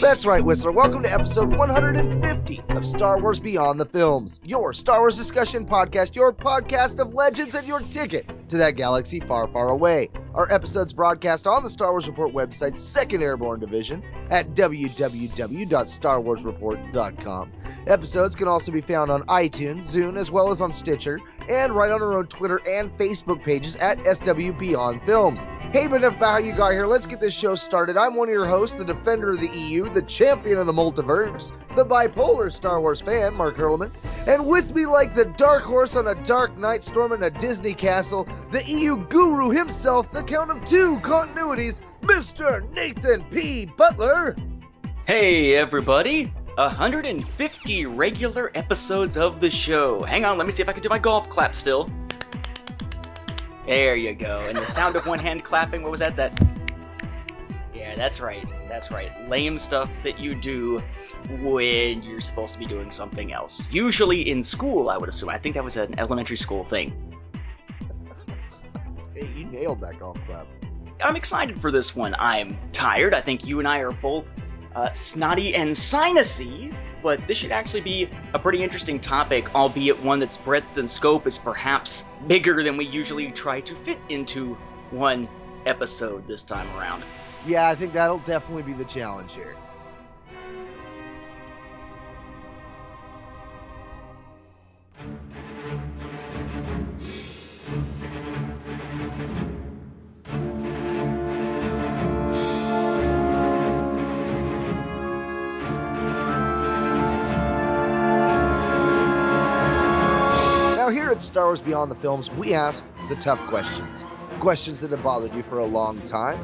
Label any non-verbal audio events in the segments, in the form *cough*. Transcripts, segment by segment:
That's right, Whistler. Welcome to episode 150 of Star Wars Beyond the Films, your Star Wars discussion podcast, your podcast of legends, and your ticket to that galaxy far, far away. Our episodes broadcast on the Star Wars Report website's second airborne division at www.starwarsreport.com. Episodes can also be found on iTunes, Zune, as well as on Stitcher, and right on our own Twitter and Facebook pages at SW Beyond Films. Hey, but enough about how you got here. Let's get this show started. I'm one of your hosts, the defender of the EU, the champion of the multiverse, the bipolar Star Wars fan, Mark Hurlman. And with me, like the dark horse on a dark night storming a Disney castle, the EU guru himself, the count of two continuities, Mr. Nathan P. Butler. Hey, everybody! 150 regular episodes of the show. Hang on, let me see if I can do my golf clap still. There you go. And the sound of one hand clapping, what was that? That. Yeah, that's right. That's right. Lame stuff that you do when you're supposed to be doing something else. Usually in school, I would assume. I think that was an elementary school thing. You nailed that golf clap. I'm excited for this one. I'm tired. I think you and I are both uh, snotty and sinusy, but this should actually be a pretty interesting topic, albeit one that's breadth and scope is perhaps bigger than we usually try to fit into one episode this time around. Yeah, I think that'll definitely be the challenge here. At Star Wars Beyond the Films, we ask the tough questions. Questions that have bothered you for a long time.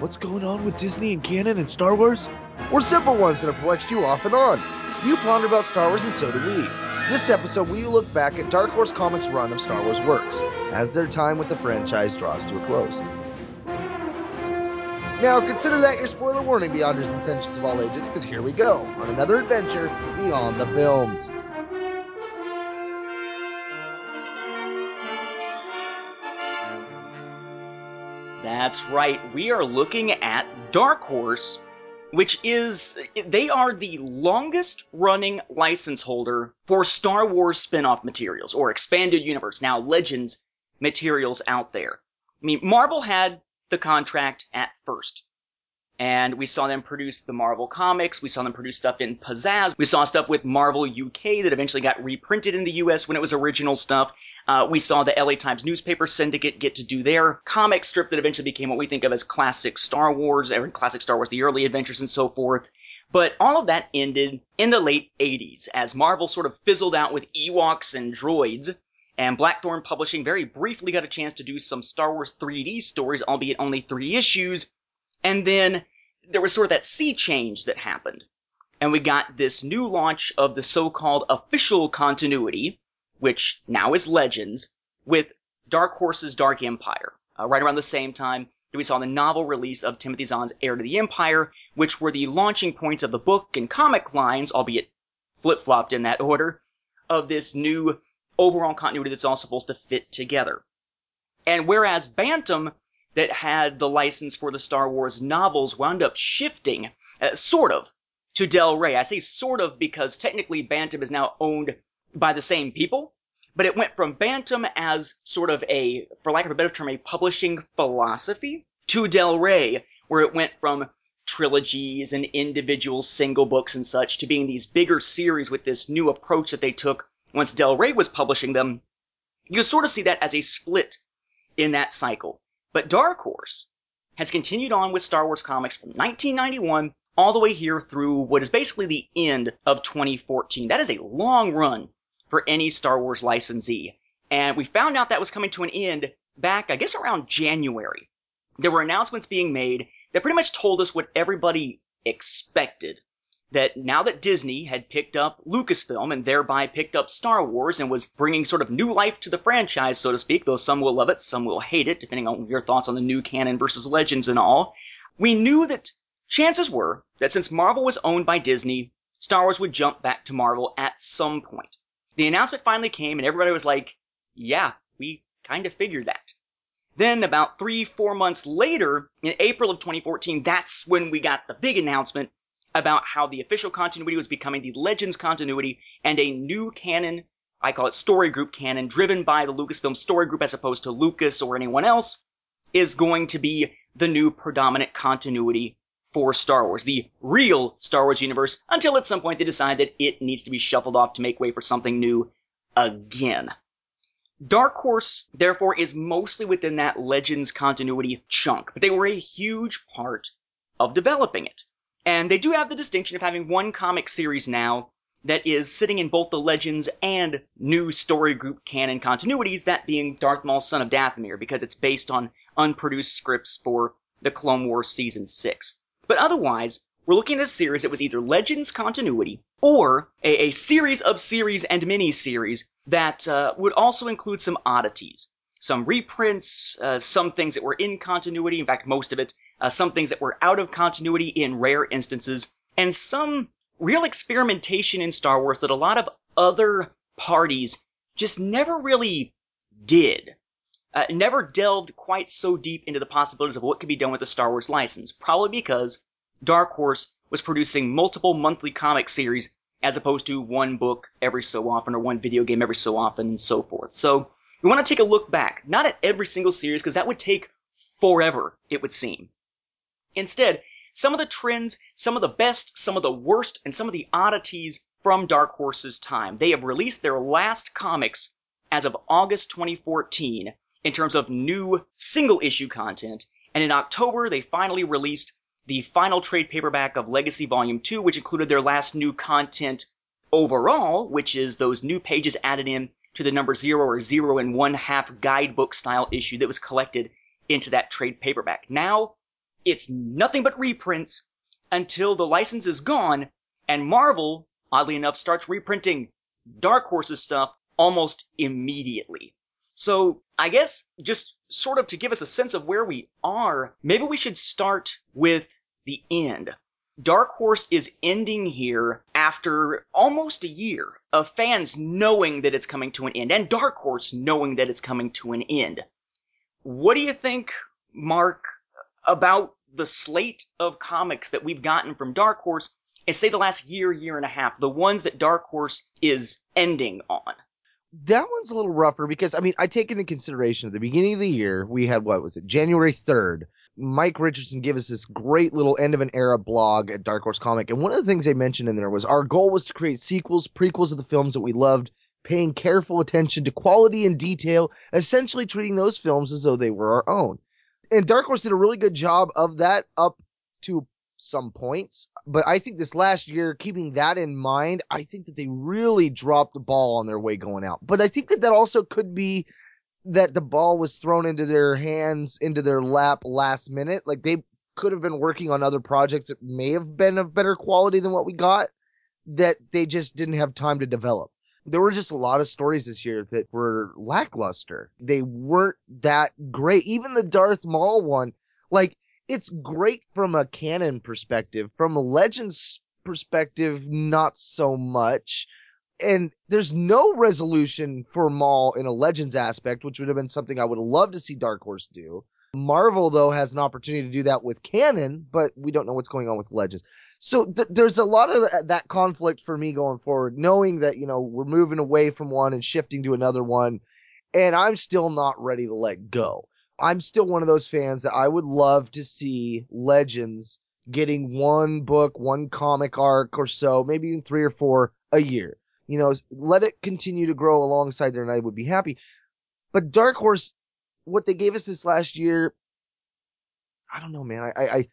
What's going on with Disney and canon and Star Wars? Or simple ones that have perplexed you off and on. You ponder about Star Wars, and so do we. This episode, we look back at Dark Horse Comics' run of Star Wars works, as their time with the franchise draws to a close. Now, consider that your spoiler warning, Beyonders and Sentients of all ages, because here we go on another adventure beyond the films. That's right. We are looking at Dark Horse, which is they are the longest running license holder for Star Wars spin-off materials or expanded universe, now Legends materials out there. I mean, Marvel had the contract at first. And we saw them produce the Marvel comics. We saw them produce stuff in Pizzazz. We saw stuff with Marvel UK that eventually got reprinted in the US when it was original stuff. Uh, we saw the LA Times newspaper syndicate get to do their comic strip that eventually became what we think of as classic Star Wars, or classic Star Wars, the early adventures and so forth. But all of that ended in the late 80s as Marvel sort of fizzled out with Ewoks and droids. And Blackthorn Publishing very briefly got a chance to do some Star Wars 3D stories, albeit only three issues. And then there was sort of that sea change that happened. And we got this new launch of the so-called official continuity, which now is Legends, with Dark Horse's Dark Empire. Uh, right around the same time that we saw the novel release of Timothy Zahn's Heir to the Empire, which were the launching points of the book and comic lines, albeit flip-flopped in that order, of this new overall continuity that's all supposed to fit together. And whereas Bantam that had the license for the Star Wars novels wound up shifting, uh, sort of, to Del Rey. I say sort of because technically Bantam is now owned by the same people, but it went from Bantam as sort of a, for lack of a better term, a publishing philosophy to Del Rey, where it went from trilogies and individual single books and such to being these bigger series with this new approach that they took once Del Rey was publishing them. You sort of see that as a split in that cycle. But Dark Horse has continued on with Star Wars comics from 1991 all the way here through what is basically the end of 2014. That is a long run for any Star Wars licensee. And we found out that was coming to an end back, I guess, around January. There were announcements being made that pretty much told us what everybody expected. That now that Disney had picked up Lucasfilm and thereby picked up Star Wars and was bringing sort of new life to the franchise, so to speak, though some will love it, some will hate it, depending on your thoughts on the new canon versus Legends and all, we knew that chances were that since Marvel was owned by Disney, Star Wars would jump back to Marvel at some point. The announcement finally came and everybody was like, yeah, we kind of figured that. Then about three, four months later, in April of 2014, that's when we got the big announcement about how the official continuity was becoming the Legends continuity and a new canon, I call it story group canon, driven by the Lucasfilm story group as opposed to Lucas or anyone else, is going to be the new predominant continuity for Star Wars, the real Star Wars universe, until at some point they decide that it needs to be shuffled off to make way for something new again. Dark Horse, therefore, is mostly within that Legends continuity chunk, but they were a huge part of developing it. And they do have the distinction of having one comic series now that is sitting in both the Legends and new story group canon continuities, that being Darth Maul, Son of Dathomir, because it's based on unproduced scripts for the Clone Wars Season 6. But otherwise, we're looking at a series that was either Legends continuity or a, a series of series and mini-series that uh, would also include some oddities. Some reprints, uh, some things that were in continuity, in fact, most of it, uh, some things that were out of continuity in rare instances, and some real experimentation in Star Wars that a lot of other parties just never really did. Uh, never delved quite so deep into the possibilities of what could be done with the Star Wars license, probably because Dark Horse was producing multiple monthly comic series as opposed to one book every so often or one video game every so often and so forth. So we want to take a look back, not at every single series because that would take forever, it would seem. Instead, some of the trends, some of the best, some of the worst, and some of the oddities from Dark Horse's time. They have released their last comics as of August 2014 in terms of new single issue content, and in October they finally released the final trade paperback of Legacy Volume 2, which included their last new content overall, which is those new pages added in to the number zero or zero and one half guidebook style issue that was collected into that trade paperback. Now, it's nothing but reprints until the license is gone and Marvel, oddly enough, starts reprinting Dark Horse's stuff almost immediately. So I guess just sort of to give us a sense of where we are, maybe we should start with the end. Dark Horse is ending here after almost a year of fans knowing that it's coming to an end and Dark Horse knowing that it's coming to an end. What do you think, Mark, about the slate of comics that we've gotten from Dark Horse and say the last year, year and a half, the ones that Dark Horse is ending on? that one's a little rougher because I mean I take into consideration at the beginning of the year we had what was it January third. Mike Richardson gave us this great little end of an era blog at Dark Horse Comic, and one of the things they mentioned in there was our goal was to create sequels, prequels of the films that we loved, paying careful attention to quality and detail, essentially treating those films as though they were our own. And Dark Horse did a really good job of that up to some points. But I think this last year, keeping that in mind, I think that they really dropped the ball on their way going out. But I think that that also could be that the ball was thrown into their hands, into their lap last minute. Like they could have been working on other projects that may have been of better quality than what we got that they just didn't have time to develop. There were just a lot of stories this year that were lackluster. They weren't that great. Even the Darth Maul one, like it's great from a canon perspective. From a Legends perspective, not so much. And there's no resolution for Maul in a Legends aspect, which would have been something I would loved to see Dark Horse do. Marvel, though, has an opportunity to do that with canon, but we don't know what's going on with Legends. So th- there's a lot of that conflict for me going forward, knowing that, you know, we're moving away from one and shifting to another one. And I'm still not ready to let go. I'm still one of those fans that I would love to see Legends getting one book, one comic arc or so, maybe even three or four a year. You know, let it continue to grow alongside there and I would be happy. But Dark Horse, what they gave us this last year, I don't know, man. I, I,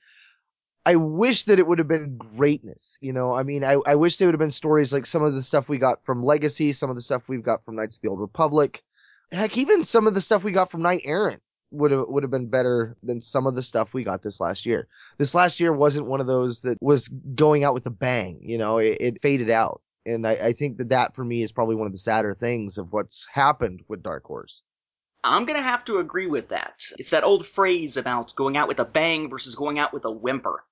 I wish that it would have been greatness. You know, I mean, I, I wish they would have been stories like some of the stuff we got from Legacy, some of the stuff we've got from Knights of the Old Republic. Heck, even some of the stuff we got from Knight Errant would have would have been better than some of the stuff we got this last year. This last year wasn't one of those that was going out with a bang. You know, it, it faded out, and I, I think that that for me is probably one of the sadder things of what's happened with Dark Horse. I'm gonna have to agree with that. It's that old phrase about going out with a bang versus going out with a whimper.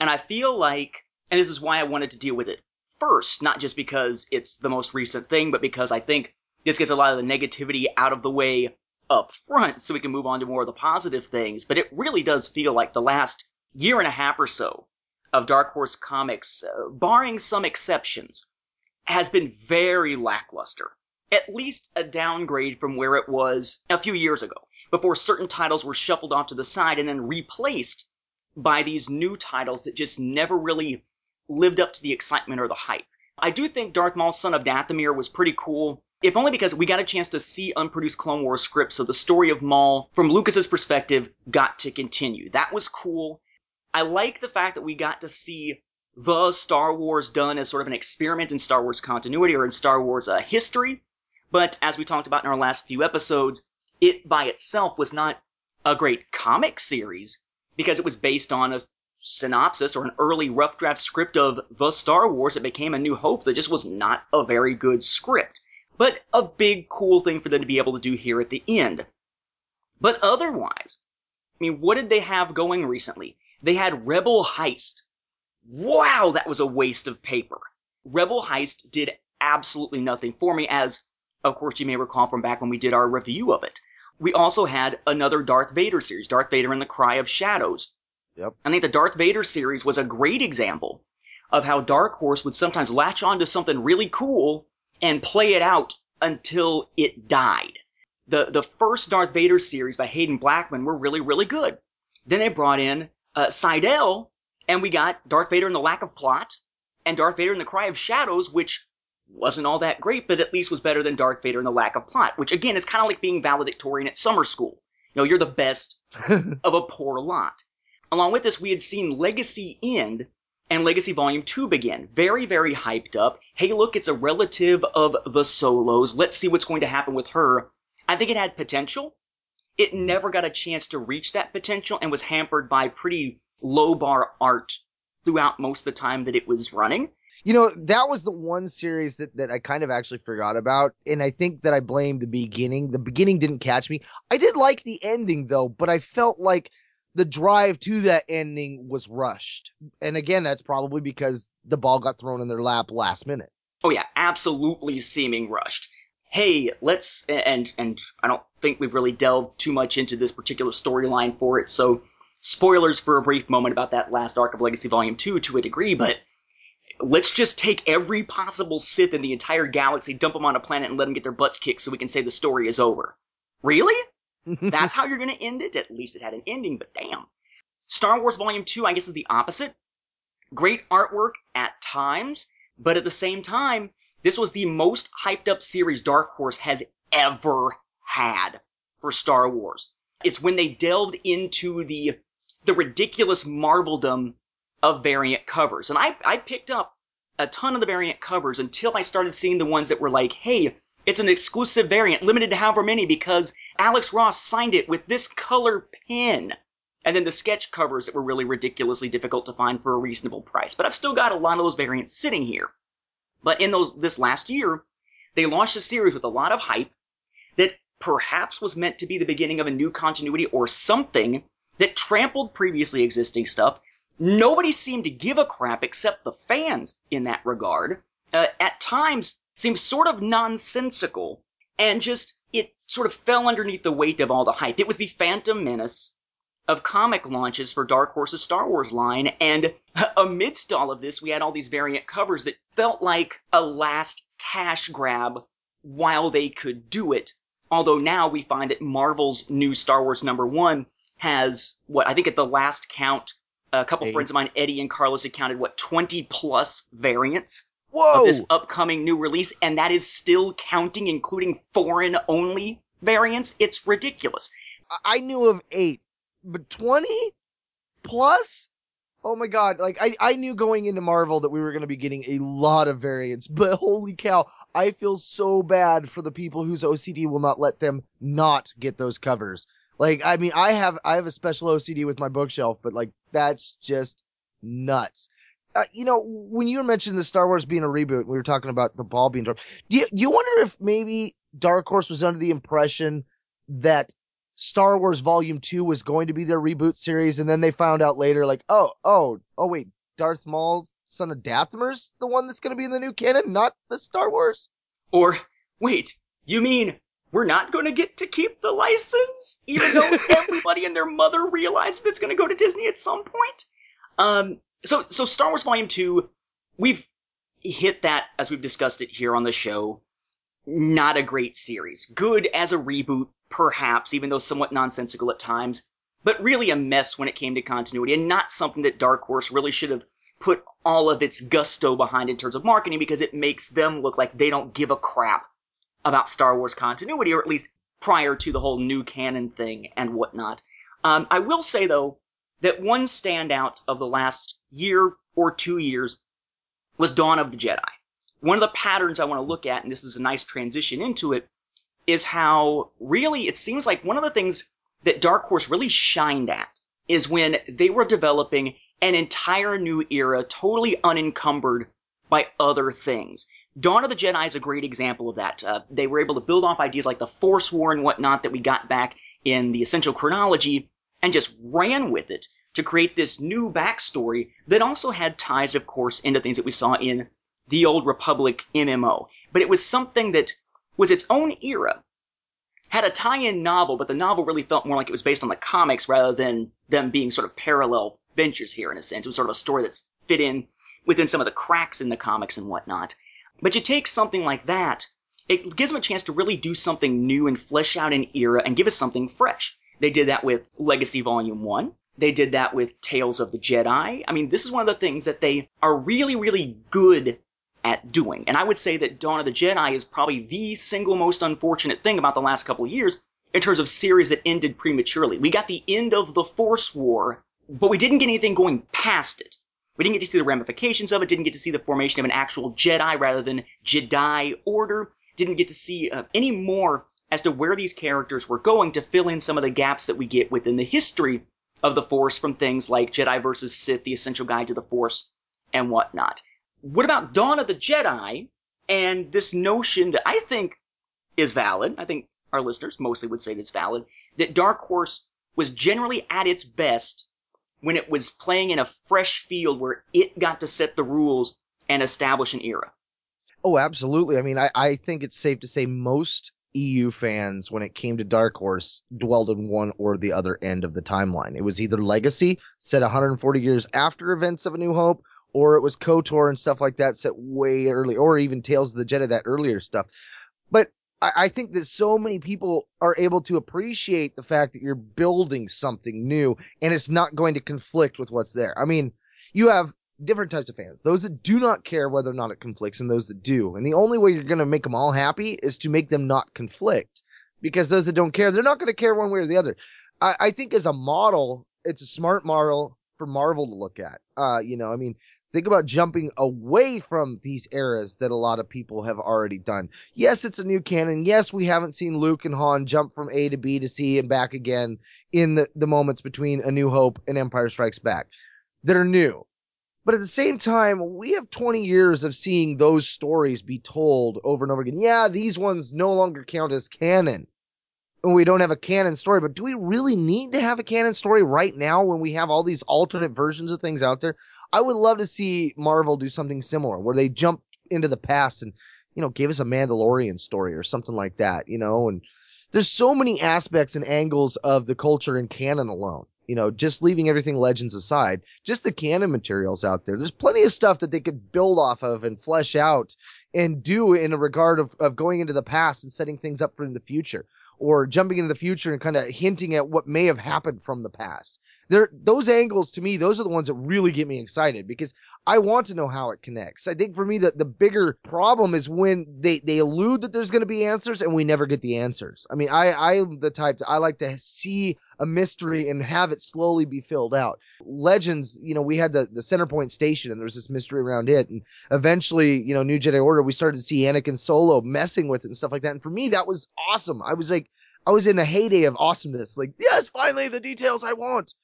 And I feel like, and this is why I wanted to deal with it first, not just because it's the most recent thing, but because I think this gets a lot of the negativity out of the way up front so we can move on to more of the positive things. But it really does feel like the last year and a half or so of Dark Horse Comics, uh, barring some exceptions, has been very lackluster. At least a downgrade from where it was a few years ago, before certain titles were shuffled off to the side and then replaced by these new titles that just never really lived up to the excitement or the hype. I do think Darth Maul's Son of Dathomir was pretty cool, if only because we got a chance to see unproduced Clone Wars scripts, so the story of Maul, from Lucas's perspective, got to continue. That was cool. I like the fact that we got to see the Star Wars done as sort of an experiment in Star Wars continuity or in Star Wars uh, history. But as we talked about in our last few episodes, it by itself was not a great comic series because it was based on a synopsis or an early rough draft script of the Star Wars that became a New Hope that just was not a very good script. But a big cool thing for them to be able to do here at the end. But otherwise, I mean, what did they have going recently? They had Rebel Heist. Wow, that was a waste of paper. Rebel Heist did absolutely nothing for me, as, of course, you may recall from back when we did our review of it. We also had another Darth Vader series, Darth Vader and the Cry of Shadows. Yep. I think the Darth Vader series was a great example of how Dark Horse would sometimes latch on to something really cool and play it out until it died. The the first Darth Vader series by Haden Blackman were really really good. Then they brought in uh, Siedell, and we got Darth Vader and the Lack of Plot, and Darth Vader and the Cry of Shadows, which wasn't all that great, but at least was better than Darth Vader and the Lack of Plot, which again is kind of like being valedictorian at summer school. You know, you're the best *laughs* of a poor lot. Along with this, we had seen Legacy end and Legacy Volume 2 begin. Very, very hyped up. Hey, look, it's a relative of the Solos. Let's see what's going to happen with her. I think it had potential. It never got a chance to reach that potential and was hampered by pretty low bar art throughout most of the time that it was running. You know, that was the one series that, that I kind of actually forgot about. And I think that I blamed the beginning. The beginning didn't catch me. I did like the ending though, but I felt like the drive to that ending was rushed. And again, that's probably because the ball got thrown in their lap last minute. Oh yeah, absolutely seeming rushed. Hey, let's and and I don't think we've really delved too much into this particular storyline for it, so spoilers for a brief moment about that last arc of Legacy Volume 2 to a degree, but let's just take every possible Sith in the entire galaxy, dump them on a planet, and let them get their butts kicked so we can say the story is over. Really? *laughs* That's how you're going to end it? At least it had an ending, but damn. Star Wars Volume 2, I guess, is the opposite. Great artwork at times, but at the same time, this was the most hyped up series Dark Horse has ever had for Star Wars. It's when they delved into the the ridiculous marveldom of variant covers. And I, I picked up a ton of the variant covers until I started seeing the ones that were like, hey, it's an exclusive variant, limited to however many, because Alex Ross signed it with this color pen. And then the sketch covers that were really ridiculously difficult to find for a reasonable price. But I've still got a lot of those variants sitting here. But in those this last year, they launched a series with a lot of hype that perhaps was meant to be the beginning of a new continuity or something that trampled previously existing stuff. Nobody seemed to give a crap except the fans in that regard. Uh, at times, seems sort of nonsensical and just it sort of fell underneath the weight of all the hype. It was the Phantom Menace of comic launches for Dark Horse's Star Wars line, and *laughs* amidst all of this, we had all these variant covers that felt like a last cash grab while they could do it. Although now we find that Marvel's new Star Wars number one has what I think at the last count, a couple Eight. friends of mine, Eddie and Carlos, had counted what twenty plus variants Whoa! of this upcoming new release, and that is still counting, including foreign only variants. It's ridiculous. I- knew of eight, but 20 plus? Oh my god, like I, I knew going into Marvel that we were going to be getting a lot of variants, but holy cow, I feel so bad for the people whose OCD will not let them not get those covers. Like, I mean, I have I have a special OCD with my bookshelf, but like that's just nuts. Uh, you know, when you were mentioning the Star Wars being a reboot, we were talking about the ball being dropped. Do you, you wonder if maybe Dark Horse was under the impression that Star Wars Volume 2 was going to be their reboot series, and then they found out later, like, oh, oh, oh, wait, Darth Maul, son of Dathomir's the one that's going to be in the new canon, not the Star Wars? Or, wait, you mean we're not going to get to keep the license, even though *laughs* everybody and their mother realizes it's going to go to Disney at some point? Um, so, so Star Wars Volume 2, we've hit that as we've discussed it here on the show. Not a great series. Good as a reboot, perhaps, even though somewhat nonsensical at times, but really a mess when it came to continuity and not something that Dark Horse really should have put all of its gusto behind in terms of marketing because it makes them look like they don't give a crap about Star Wars continuity, or at least prior to the whole new canon thing and whatnot. Um, I will say though that one standout of the last year or two years was Dawn of the Jedi. One of the patterns I want to look at, and this is a nice transition into it, is how really it seems like one of the things that Dark Horse really shined at is when they were developing an entire new era, totally unencumbered by other things. Dawn of the Jedi is a great example of that. Uh, they were able to build off ideas like the Force War and whatnot that we got back in the Essential Chronology and just ran with it to create this new backstory that also had ties, of course, into things that we saw in the Old Republic MMO. But it was something that was its own era, had a tie-in novel, but the novel really felt more like it was based on the comics rather than them being sort of parallel ventures here in a sense. It was sort of a story that's fit in within some of the cracks in the comics and whatnot. But you take something like that, it gives them a chance to really do something new and flesh out an era and give us something fresh. They did that with Legacy Volume 1. They did that with Tales of the Jedi. I mean, this is one of the things that they are really, really good at doing. And I would say that Dawn of the Jedi is probably the single most unfortunate thing about the last couple of years in terms of series that ended prematurely. We got the end of the Force War, but we didn't get anything going past it. We didn't get to see the ramifications of it, didn't get to see the formation of an actual Jedi rather than Jedi Order, didn't get to see uh, any more as to where these characters were going to fill in some of the gaps that we get within the history of the Force from things like Jedi versus Sith, The Essential Guide to the Force, and whatnot. What about Dawn of the Jedi and this notion that I think is valid? I think our listeners mostly would say it's valid that Dark Horse was generally at its best when it was playing in a fresh field where it got to set the rules and establish an era. Oh, absolutely. I mean, I, I think it's safe to say most EU fans, when it came to Dark Horse, dwelled in one or the other end of the timeline. It was either Legacy, set 140 years after events of A New Hope, or it was KOTOR and stuff like that, set way early, or even Tales of the Jedi, that earlier stuff. But I, I think that so many people are able to appreciate the fact that you're building something new and it's not going to conflict with what's there. I mean, you have different types of fans. Those that do not care whether or not it conflicts and those that do. And the only way you're going to make them all happy is to make them not conflict because those that don't care, they're not going to care one way or the other. I, I think as a model, it's a smart model for Marvel to look at. Uh, you know, I mean, think about jumping away from these eras that a lot of people have already done. Yes, it's a new canon. Yes, we haven't seen Luke and Han jump from A to B to C and back again in the, the moments between A New Hope and Empire Strikes Back that are new. But at the same time, we have 20 years of seeing those stories be told over and over again. Yeah, these ones no longer count as canon. And we don't have a canon story, but do we really need to have a canon story right now when we have all these alternate versions of things out there? I would love to see Marvel do something similar where they jump into the past and, you know, give us a Mandalorian story or something like that, you know, and there's so many aspects and angles of the culture in canon alone you know, just leaving everything legends aside, just the canon materials out there. There's plenty of stuff that they could build off of and flesh out and do in a regard of, of going into the past and setting things up for in the future or jumping into the future and kind of hinting at what may have happened from the past. There, those angles to me, those are the ones that really get me excited because I want to know how it connects. I think for me, that the bigger problem is when they, they allude that there's going to be answers and we never get the answers. I mean, I, I'm the type that I like to see a mystery and have it slowly be filled out. Legends, you know, we had the, the center point station and there was this mystery around it. And eventually, you know, New Jedi Order, we started to see Anakin Solo messing with it and stuff like that. And for me, that was awesome. I was like, I was in a heyday of awesomeness. Like, yes, finally the details I want.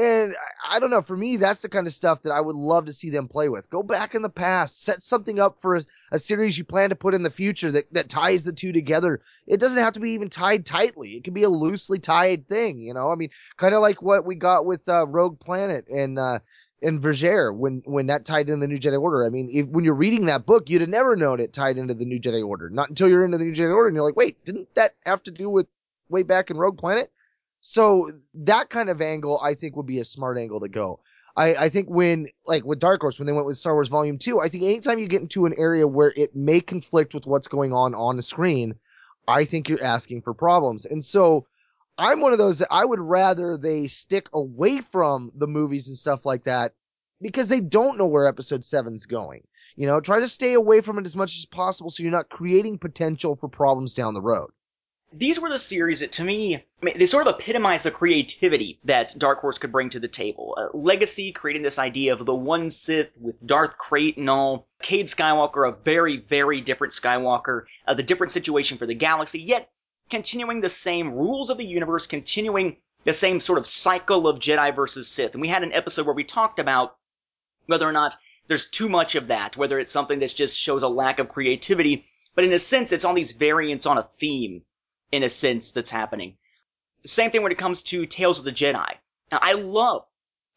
And I, don't know, for me, that's the kind of stuff that I would love to see them play with. Go back in the past, set something up for a, a series you plan to put in the future that, that ties the two together. It doesn't have to be even tied tightly. It can be a loosely tied thing, you know? I mean, kind of like what we got with uh, Rogue Planet and uh, and Vergere when when that tied in the New Jedi Order. I mean, if, when you're reading that book, you'd have never known it tied into the New Jedi Order. Not until you're into the New Jedi Order and you're like, wait, didn't that have to do with way back in Rogue Planet? So that kind of angle, I think, would be a smart angle to go. I, I think when, like with Dark Horse, when they went with Star Wars Volume 2, I think anytime you get into an area where it may conflict with what's going on on the screen, I think you're asking for problems. And so I'm one of those that I would rather they stick away from the movies and stuff like that because they don't know where episode seven's going. You know, try to stay away from it as much as possible so you're not creating potential for problems down the road these were the series that, to me, they sort of epitomize the creativity that Dark Horse could bring to the table. Uh, Legacy creating this idea of the one Sith with Darth Krayt and all, Cade Skywalker, a very, very different Skywalker, uh, the different situation for the galaxy, yet continuing the same rules of the universe, continuing the same sort of cycle of Jedi versus Sith. And we had an episode where we talked about whether or not there's too much of that, whether it's something that just shows a lack of creativity, but in a sense, it's all these variants on a theme in a sense that's happening. Same thing when it comes to Tales of the Jedi. Now, I love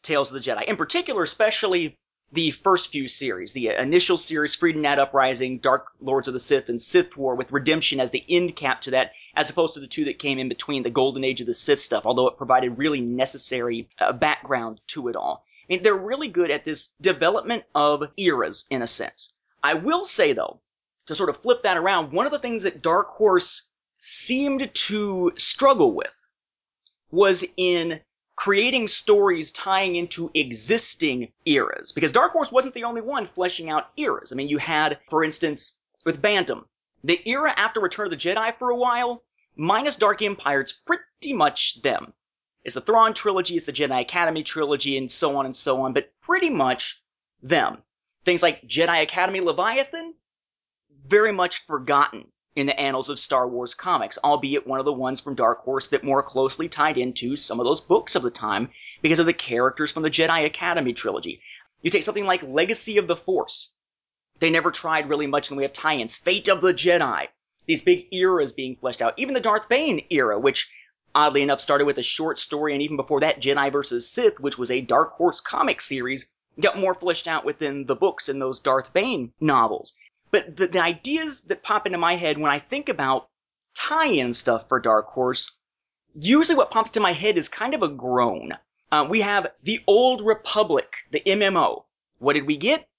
Tales of the Jedi, in particular, especially the first few series, the initial series, Freedon Nadd Uprising, Dark Lords of the Sith, and Sith War, with Redemption as the end cap to that, as opposed to the two that came in between, the Golden Age of the Sith stuff, although it provided really necessary uh, background to it all. I mean, they're really good at this development of eras, in a sense. I will say, though, to sort of flip that around, one of the things that Dark Horse seemed to struggle with was in creating stories tying into existing eras. Because Dark Horse wasn't the only one fleshing out eras. I mean, you had, for instance, with Bantam, the era after Return of the Jedi for a while, minus Dark Empire, it's pretty much them. It's the Thrawn trilogy, it's the Jedi Academy trilogy, and so on and so on, but pretty much them. Things like Jedi Academy Leviathan, very much forgotten in the annals of Star Wars comics, albeit one of the ones from Dark Horse that more closely tied into some of those books of the time because of the characters from the Jedi Academy trilogy. You take something like Legacy of the Force. They never tried really much in the way of tie-ins. Fate of the Jedi. These big eras being fleshed out. Even the Darth Bane era, which oddly enough started with a short story and even before that Jedi vs. Sith, which was a Dark Horse comic series, got more fleshed out within the books in those Darth Bane novels. But the, the ideas that pop into my head when I think about tie-in stuff for Dark Horse, usually what pops to my head is kind of a groan. Uh, we have the Old Republic, the MMO. What did we get?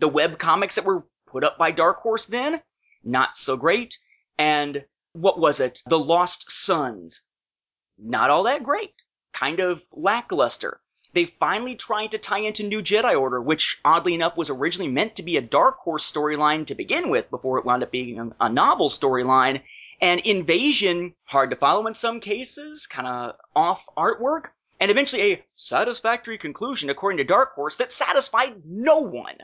The web comics that were put up by Dark Horse then? Not so great. And what was it? The Lost Sons. Not all that great. Kind of lackluster they finally tried to tie into New Jedi Order, which oddly enough was originally meant to be a Dark Horse storyline to begin with before it wound up being a novel storyline. And Invasion, hard to follow in some cases, kind of off artwork, and eventually a satisfactory conclusion according to Dark Horse that satisfied no one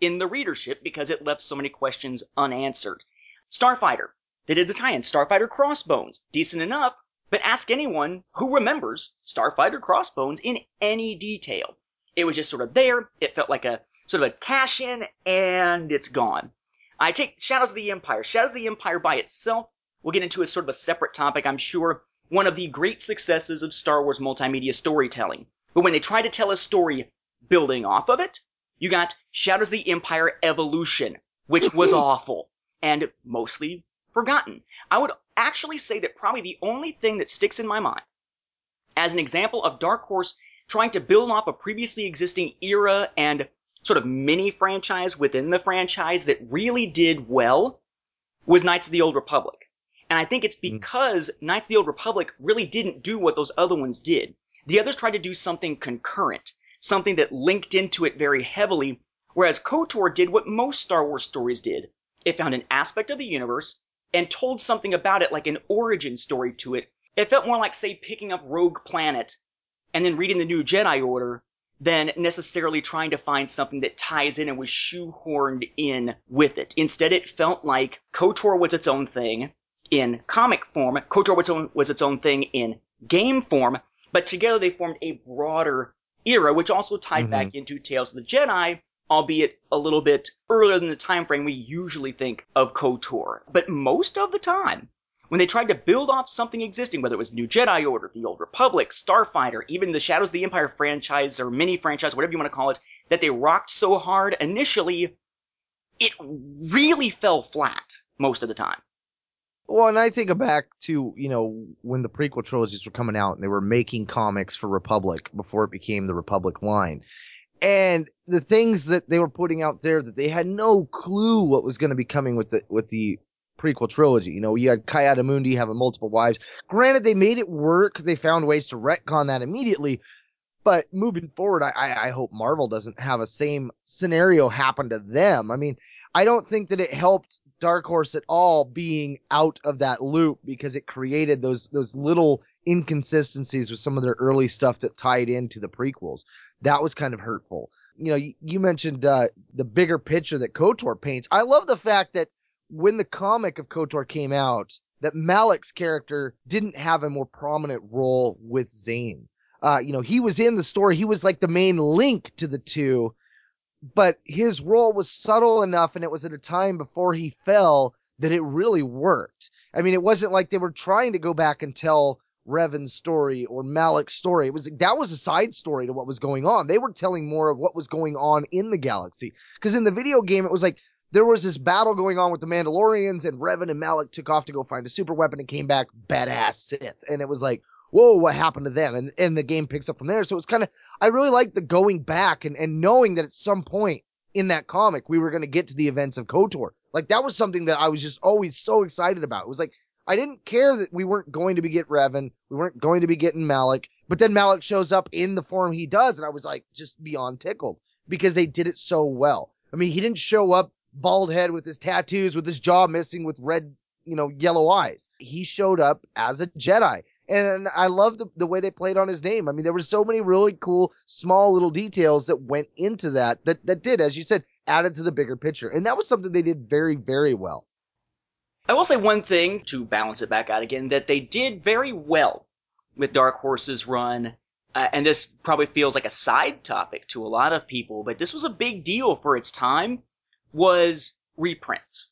in the readership because it left so many questions unanswered. Starfighter. They did the tie-in Starfighter Crossbones. Decent enough, but ask anyone who remembers Starfighter Crossbones in any detail. It was just sort of there. It felt like a sort of a cash in and it's gone. I take Shadows of the Empire. Shadows of the Empire by itself, we'll get into as sort of a separate topic, I'm sure. One of the great successes of Star Wars multimedia storytelling. But when they try to tell a story building off of it, you got Shadows of the Empire Evolution, which was awful and mostly forgotten. I would actually say that probably the only thing that sticks in my mind as an example of Dark Horse trying to build off a previously existing era and sort of mini franchise within the franchise that really did well was Knights of the Old Republic. And I think it's hmm. because. Knights of the Old Republic really didn't do what those other ones did. The others tried to do something concurrent, something that linked into it very heavily, whereas KOTOR did what most Star Wars stories did. It found an aspect of the universe, and told something about it like an origin story to it, it felt more like, say, picking up Rogue Planet and then reading the new Jedi Order than necessarily trying to find something that ties in and was shoehorned in with it. Instead, it felt like KOTOR was its own thing. in comic form. KOTOR was its own, was its own thing in game form, but together they formed a broader era, which also tied Mhm. back into Tales of the Jedi, albeit a little bit earlier than the time frame we usually think of KOTOR. But most of the time, when they tried to build off something existing, whether it was New Jedi Order, the Old Republic, Starfighter, even the Shadows of the Empire franchise or mini franchise, whatever you want to call it, that they rocked so hard initially, it really fell flat most of the time. Well, and I think back to, you know, when the prequel trilogies were coming out and they were making comics for Republic before it became the Republic line. And the things that they were putting out there that they had no clue what was going to be coming with the, with the prequel trilogy. You know, you had Ki-Adi-Mundi having multiple wives. Granted, they made it work. They found ways to retcon that immediately. But moving forward, I, I, I hope Marvel doesn't have a same scenario happen to them. I mean, I don't think that it helped Dark Horse at all being out of that loop because it created those those little inconsistencies with some of their early stuff that tied into the prequels. That was kind of hurtful. You know, you, you mentioned uh, the bigger picture that KOTOR paints. I love the fact that when the comic of KOTOR came out, that Malak's character didn't have a more prominent role with Zayne. Uh, you know, he was in the story. He was like the main link to the two, but his role was subtle enough and it was at a time before he fell that it really worked. I mean, it wasn't like they were trying to go back and tell Revan's story or Malak's story. It was that was a side story to what was going on. They were telling more of what was going on in the galaxy. Because in the video game, it was like there was this battle going on with the Mandalorians, and Revan and Malak took off to go find a super weapon and came back badass Sith. And it was like, whoa, what happened to them? And and the game picks up from there. So it's kind of I really like the going back and, and knowing that at some point in that comic we were going to get to the events of KOTOR. Like that was something that I was just always so excited about. It was like I didn't care that we weren't going to be get Revan, we weren't going to be getting Malak, but then Malak shows up in the form he does, and I was like just beyond tickled because they did it so well. I mean, he didn't show up bald head with his tattoos, with his jaw missing, with red, you know, yellow eyes. He showed up as a Jedi. And I love the, the way they played on his name. I mean, there were so many really cool, small little details that went into that, that, that did, as you said, added to the bigger picture. And that was something they did very, very well. I will say one thing to balance it back out again that they did very well with Dark Horse's run. Uh, and this probably feels like a side topic to a lot of people, but this was a big deal for its time was reprints.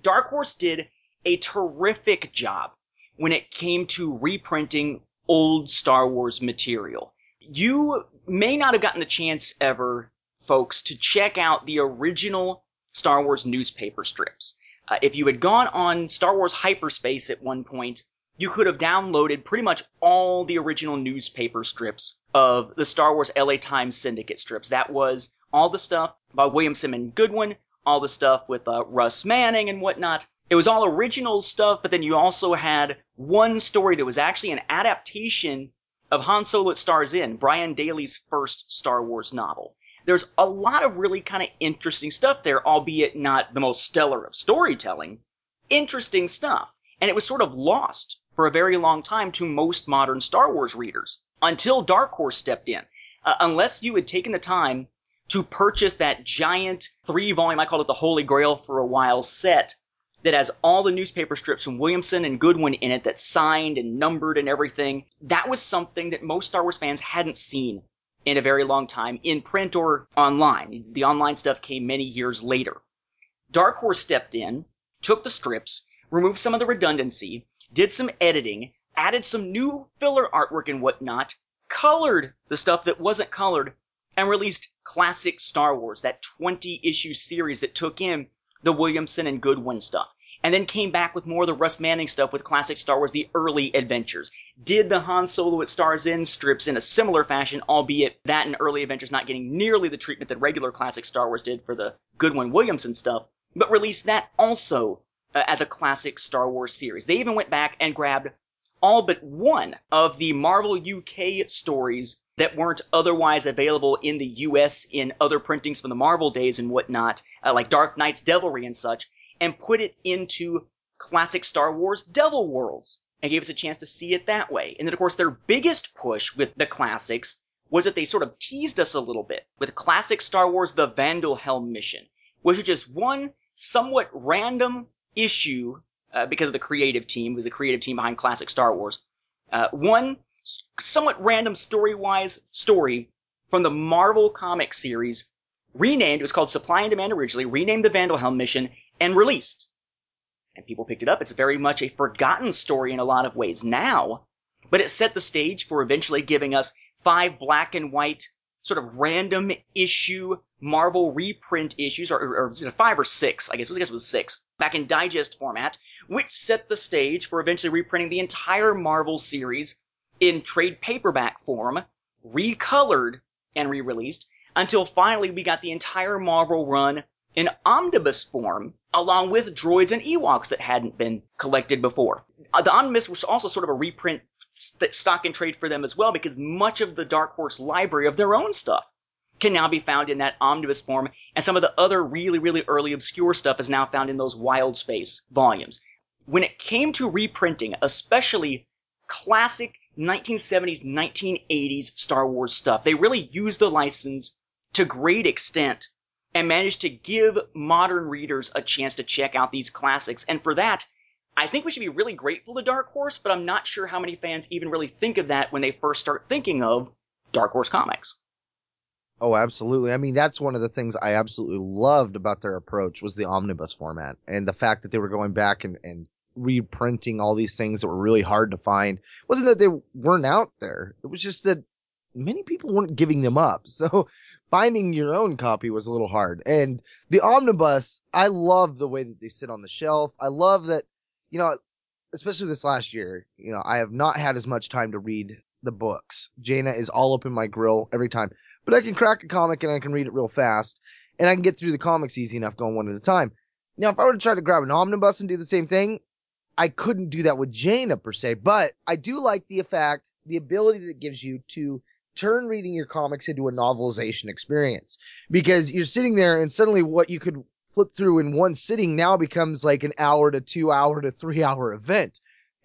Dark Horse did a terrific job when it came to reprinting old Star Wars material. You may not have gotten the chance ever, folks, to check out the original Star Wars newspaper strips. Uh, if you had gone on Star Wars Hyperspace at one point, you could have downloaded pretty much all the original newspaper strips of the Star Wars LA Times Syndicate strips. That was all the stuff by Williamson and Goodwin, all the stuff with uh, Russ Manning and whatnot. It was all original stuff, but then you also had one story that was actually an adaptation of Han Solo at Stars' End, Brian Daly's first Star Wars novel. There's a lot of really kind of interesting stuff there, albeit not the most stellar of storytelling. Interesting stuff. And it was sort of lost for a very long time to most modern Star Wars readers until Dark Horse stepped in. Uh, unless you had taken the time to purchase that giant three volume, I called it the Holy Grail for a while set that has all the newspaper strips from Williamson and Goodwin in it that's signed and numbered and everything. That was something that most Star Wars fans hadn't seen in a very long time in print or online. The online stuff came many years later. Dark Horse stepped in, took the strips, removed some of the redundancy, did some editing, added some new filler artwork and whatnot, colored the stuff that wasn't colored, and released classic Star Wars, that 20 issue series that took in the Williamson and Goodwin stuff. And then came back with more of the Russ Manning stuff with classic Star Wars, the early adventures. Did the Han Solo at Stars' End strips in a similar fashion, albeit that and early adventures not getting nearly the treatment that regular classic Star Wars did for the Goodwin Williamson stuff, but released that also uh, as a classic Star Wars series. They even went back and grabbed all but one of the Marvel UK stories that weren't otherwise available in the US in other printings from the Marvel days and whatnot, uh, like Dark Knight's Devilry and such, and put it into classic Star Wars Devil Worlds and gave us a chance to see it that way. And then, of course, their biggest push with the classics was that they sort of teased us a little bit with classic Star Wars The Vandelhelm Mission, which is just one somewhat random issue uh, because of the creative team, was the creative team behind classic Star Wars. Uh, one somewhat random story-wise story from the Marvel comic series, renamed, it was called Supply and Demand originally, renamed the Vandelhelm mission, and released. And people picked it up. It's very much a forgotten story in a lot of ways now, but it set the stage for eventually giving us five black and white sort of random issue Marvel reprint issues, or, or, or five or six? I guess, I guess it was six, back in digest format, which set the stage for eventually reprinting the entire Marvel series in trade paperback form, recolored and re-released, until finally we got the entire Marvel run in omnibus form, along with droids and Ewoks that hadn't been collected before. Uh, the omnibus was also sort of a reprint st- stock and trade for them as well, because much of the Dark Horse library of their own stuff can now be found in that omnibus form, and some of the other really, really early obscure stuff is now found in those Wild Space volumes. When it came to reprinting, especially classic 1970s, 1980s Star Wars stuff, they really used the license to great extent and managed to give modern readers a chance to check out these classics. And for that, I think we should be really grateful to Dark Horse, but I'm not sure how many fans even really think of that when they first start thinking of Dark Horse comics. Oh, absolutely. I mean, that's one of the things I absolutely loved about their approach was the omnibus format and the fact that they were going back and, and reprinting all these things that were really hard to find. It wasn't that they weren't out there. It was just that many people weren't giving them up. *laughs* So finding your own copy was a little hard. And the omnibus, I love the way that they sit on the shelf. I love that, you know, especially this last year, you know, I have not had as much time to read the books. Jaina is all up in my grill every time, but I can crack a comic and I can read it real fast and I can get through the comics easy enough going one at a time. Now, if I were to try to grab an omnibus and do the same thing, I couldn't do that with Jaina per se, but I do like the effect, the ability that it gives you to turn reading your comics into a novelization experience because you're sitting there and suddenly what you could flip through in one sitting now becomes like an hour to two hour to three hour event.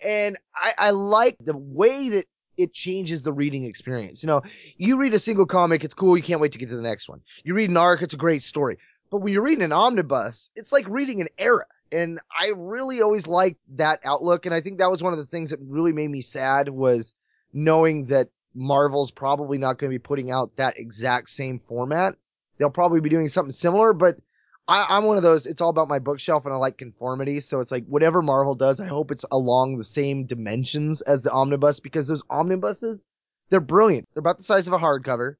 And I, I like the way that it changes the reading experience. You know, you read a single comic, it's cool. You can't wait to get to the next one. You read an arc, it's a great story. But when you're reading an omnibus, it's like reading an era. And I really always liked that outlook. And I think that was one of the things that really made me sad was knowing that Marvel's probably not going to be putting out that exact same format. They'll probably be doing something similar, but I, am one of those. It's all about my bookshelf, and I like conformity. So it's like whatever Marvel does, I hope it's along the same dimensions as the omnibus because those omnibuses, they're brilliant. They're about the size of a hardcover,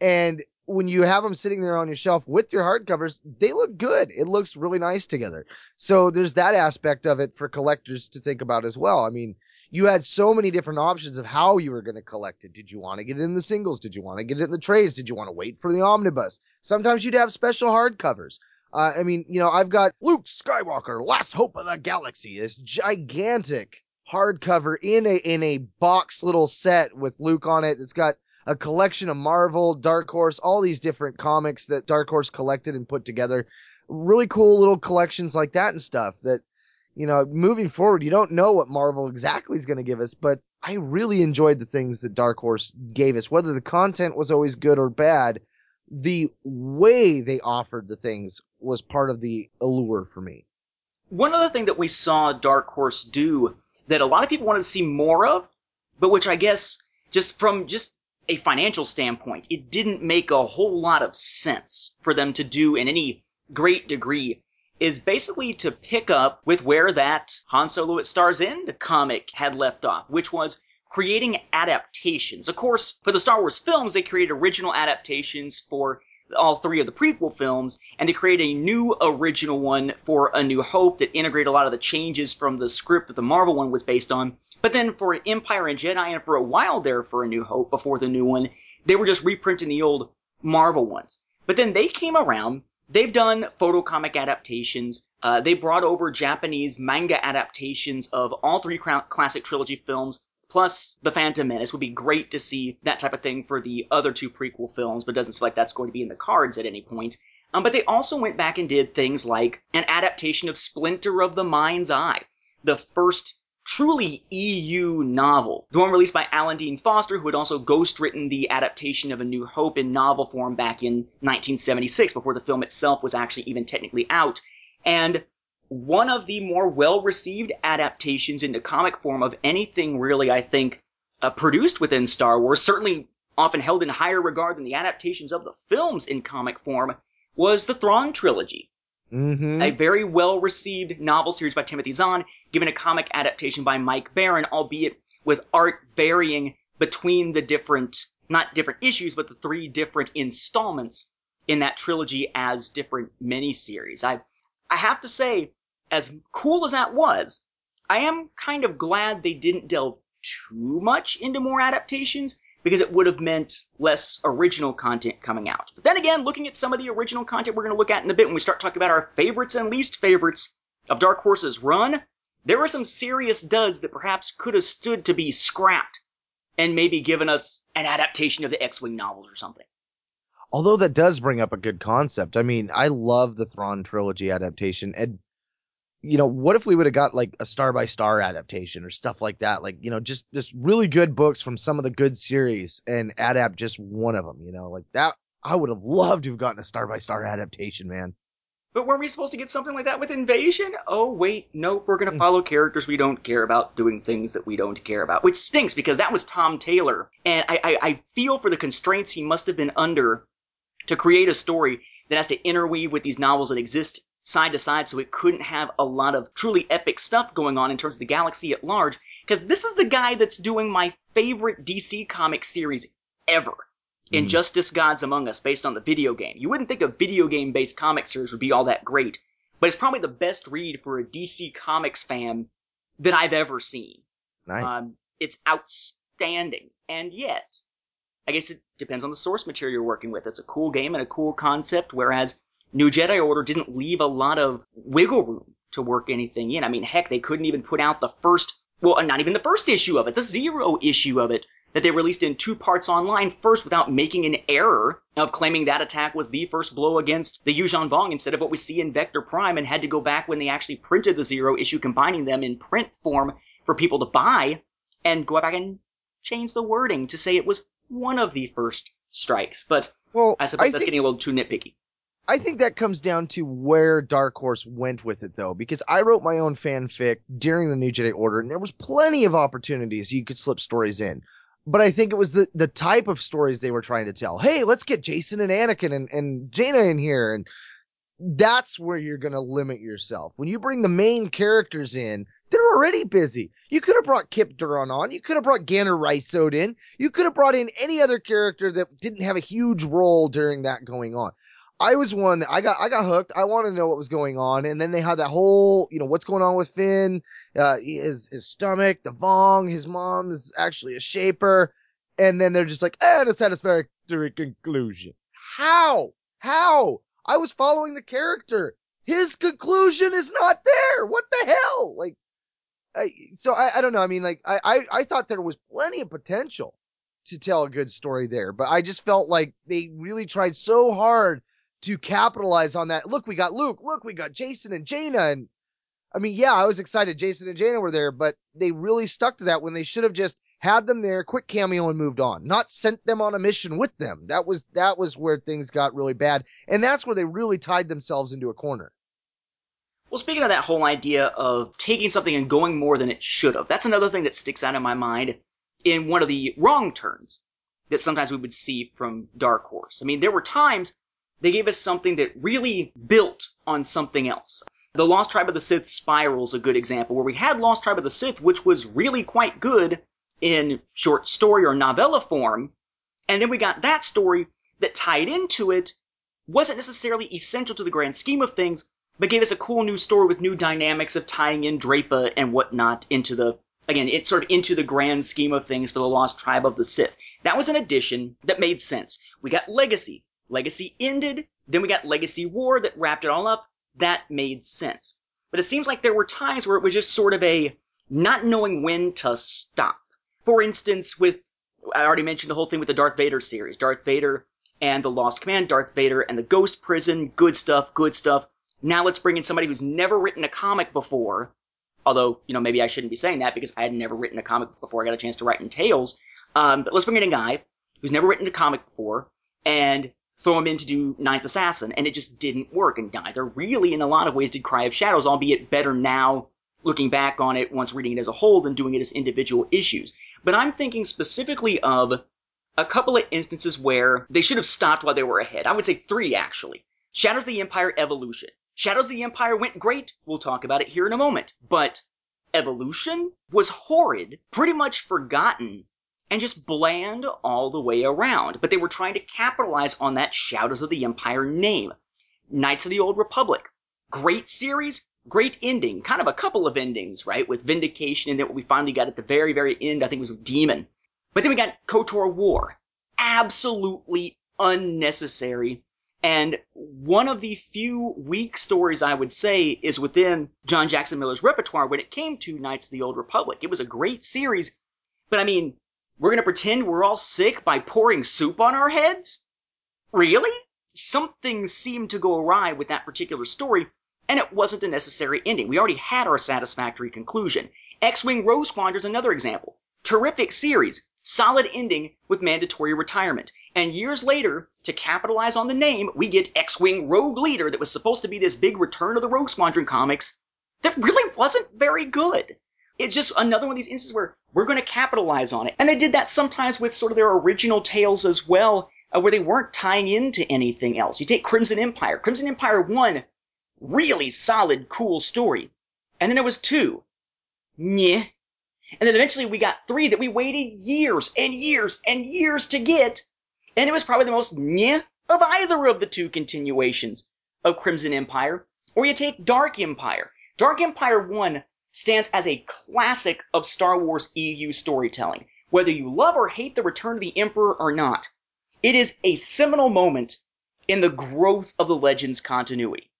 and when you have them sitting there on your shelf with your hardcovers, they look good. It looks really nice together. So there's that aspect of it for collectors to think about as well. I mean, you had so many different options of how you were going to collect it. Did you want to get it in the singles? Did you want to get it in the trades? Did you want to wait for the omnibus? Sometimes you'd have special hardcovers. Uh, I mean, you know, I've got Luke Skywalker, Last Hope of the Galaxy, this gigantic hardcover in a in a box little set with Luke on it. It's got a collection of Marvel, Dark Horse, all these different comics that Dark Horse collected and put together. Really cool little collections like that and stuff that, you know, moving forward, you don't know what Marvel exactly is going to give us, but I really enjoyed the things that Dark Horse gave us. Whether the content was always good or bad, the way they offered the things was part of the allure for me. One other thing that we saw Dark Horse do that a lot of people wanted to see more of, but which I guess just from just a financial standpoint, it didn't make a whole lot of sense for them to do in any great degree is basically to pick up with where that Han Solo at Star's End comic had left off, which was creating adaptations. Of course, for the Star Wars films, they created original adaptations for all three of the prequel films, and they created a new original one for A New Hope that integrated a lot of the changes from the script that the Marvel one was based on. But then for Empire and Jedi, and for a while there for A New Hope before the new one, they were just reprinting the old Marvel ones. But then they came around. They've done photocomic adaptations. Uh, they brought over Japanese manga adaptations of all three classic trilogy films, plus The Phantom Menace. Would be great to see that type of thing for the other two prequel films, but doesn't seem like that's going to be in the cards at any point. Um, but they also went back and did things like an adaptation of Splinter of the Mind's Eye, the first truly EU novel. The one released by Alan Dean Foster, who had also ghost-written the adaptation of A New Hope in novel form back in 1976, before the film itself was actually even technically out. And one of the more well-received adaptations into comic form of anything really, I think, uh, produced within Star Wars, certainly often held in higher regard than the adaptations of the films in comic form, was the Thrawn trilogy. Mm-hmm. A very well-received novel series by Timothy Zahn, given a comic adaptation by Mike Baron, albeit with art varying between the different, not different issues, but the three different installments in that trilogy as different miniseries. I, I have to say, as cool as that was, I am kind of glad they didn't delve too much into more adaptations because it would have meant less original content coming out. But then again, looking at some of the original content we're going to look at in a bit when we start talking about our favorites and least favorites of Dark Horse's run, there were some serious duds that perhaps could have stood to be scrapped and maybe given us an adaptation of the X-Wing novels or something. Although that does bring up a good concept. I mean, I love the Thrawn trilogy adaptation. And, you know, what if we would have got like a star by star adaptation or stuff like that? Like, you know, just, just really good books from some of the good series and adapt just one of them, you know, like that. I would have loved to have gotten a star by star adaptation, man. But weren't we supposed to get something like that with Invasion? Oh, wait, nope, we're gonna mm. follow characters we don't care about doing things that we don't care about. Which stinks because that was Tom Taylor. And I, I, I feel for the constraints he must have been under to create a story that has to interweave with these novels that exist side to side so it couldn't have a lot of truly epic stuff going on in terms of the galaxy at large. Because this is the guy that's doing my favorite DC comic series ever. Injustice Gods Among Us, based on the video game. You wouldn't think a video game based comic series would be all that great, but it's probably the best read for a DC Comics fan that I've ever seen. Nice. Um, it's outstanding. And yet, I guess it depends on the source material you're working with. It's a cool game and a cool concept, whereas New Jedi Order didn't leave a lot of wiggle room to work anything in. I mean, heck, they couldn't even put out the first, well, not even the first issue of it, the zero issue of it that they released in two parts online first without making an error of claiming that attack was the first blow against the Yuuzhan Vong instead of what we see in Vector Prime and had to go back when they actually printed the zero issue, combining them in print form for people to buy and go back and change the wording to say it was one of the first strikes. But well, I suppose that's think- getting a little too nitpicky. I think that comes down to where Dark Horse went with it though, because I wrote my own fanfic during the New Jedi Order and there was plenty of opportunities you could slip stories in. But I think it was the, the type of stories they were trying to tell. Hey, let's get Jacen and Anakin and, and Jaina in here. And that's where you're going to limit yourself. When you bring the main characters in, they're already busy. You could have brought Kyp Durron on. You could have brought Ganner Rysode in. You could have brought in any other character that didn't have a huge role during that going on. I was one that I got, I got hooked. I wanted to know what was going on. And then they had that whole, you know, what's going on with Finn, uh, his, his stomach, the Vong, his mom's actually a shaper. And then they're just like, and a satisfactory conclusion. How? How? I was following the character. His conclusion is not there. What the hell? Like, I, so I, I don't know. I mean, like, I, I, I thought there was plenty of potential to tell a good story there, but I just felt like they really tried so hard to capitalize on that. Look, we got Luke. Look, we got Jacen and Jaina. And I mean, yeah, I was excited Jacen and Jaina were there, but they really stuck to that when they should have just had them there, quick cameo and moved on, not sent them on a mission with them. That was, that was where things got really bad. And that's where they really tied themselves into a corner. Well, speaking of that whole idea of taking something and going more than it should have, that's another thing that sticks out in my mind in one of the wrong turns that sometimes we would see from Dark Horse. I mean, there were times they gave us something that really built on something else. The Lost Tribe of the Sith Spiral is a good example, where we had Lost Tribe of the Sith, which was really quite good in short story or novella form, and then we got that story that tied into it, wasn't necessarily essential to the grand scheme of things, but gave us a cool new story with new dynamics of tying in Drapa and whatnot into the again, it's sort of into the grand scheme of things for the Lost Tribe of the Sith. That was an addition that made sense. We got Legacy. Legacy ended, then we got Legacy War that wrapped it all up. That made sense. But it seems like there were times where it was just sort of a not knowing when to stop. For instance, with, I already mentioned the whole thing with the Darth Vader series. Darth Vader and the Lost Command, Darth Vader and the Ghost Prison, good stuff, good stuff. Now let's bring in somebody who's never written a comic before. Although, you know, maybe I shouldn't be saying that because I had never written a comic before I got a chance to write in Tales. Um, but let's bring in a guy who's never written a comic before and throw him in to do Ninth Assassin, and it just didn't work. And neither really, in a lot of ways, did Cry of Shadows, albeit better now, looking back on it once reading it as a whole than doing it as individual issues. But I'm thinking specifically of a couple of instances where they should have stopped while they were ahead. I would say three, actually. Shadows of the Empire Evolution. Shadows of the Empire went great. We'll talk about it here in a moment. But Evolution was horrid, pretty much forgotten, and just bland all the way around. But they were trying to capitalize on that Shadows of the Empire name. Knights of the Old Republic. Great series, great ending. Kind of a couple of endings, right? With Vindication and then what we finally got at the very, very end, I think was with Demon. But then we got KOTOR War. Absolutely unnecessary. And one of the few weak stories I would say is within John Jackson Miller's repertoire when it came to Knights of the Old Republic. It was a great series, but I mean, we're gonna pretend we're all sick by pouring soup on our heads? Really? Something seemed to go awry with that particular story, and it wasn't a necessary ending. We already had our satisfactory conclusion. X-Wing Rogue Squadron is another example. Terrific series, solid ending with mandatory retirement. And years later, to capitalize on the name, we get X-Wing Rogue Leader that was supposed to be this big return of the Rogue Squadron comics that really wasn't very good. It's just another one of these instances where we're going to capitalize on it. And they did that sometimes with sort of their original tales as well, uh, where they weren't tying into anything else. You take Crimson Empire. Crimson Empire 1, really solid, cool story. And then there was 2. Nyeh. And then eventually we got 3 that we waited years and years and years to get. And it was probably the most nyeh of either of the two continuations of Crimson Empire. Or you take Dark Empire. Dark Empire 1 stands as a classic of Star Wars EU storytelling. Whether you love or hate the Return of the Emperor or not, it is a seminal moment in the growth of the Legends continuity.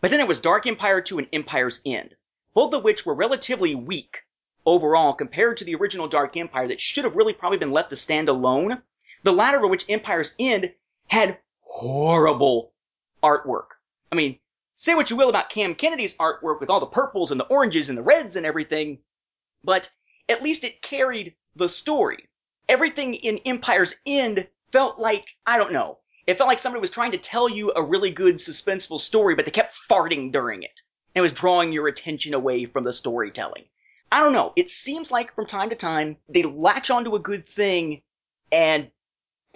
But then it was Dark Empire 2 and Empire's End, both of which were relatively weak overall compared to the original Dark Empire that should have really probably been left to stand alone. The latter of which Empire's End had horrible artwork. I mean, say what you will about Cam Kennedy's artwork with all the purples and the oranges and the reds and everything, but at least it carried the story. Everything in Empire's End felt like, I don't know, it felt like somebody was trying to tell you a really good suspenseful story, but they kept farting during it. And it was drawing your attention away from the storytelling. I don't know. It seems like from time to time they latch onto a good thing and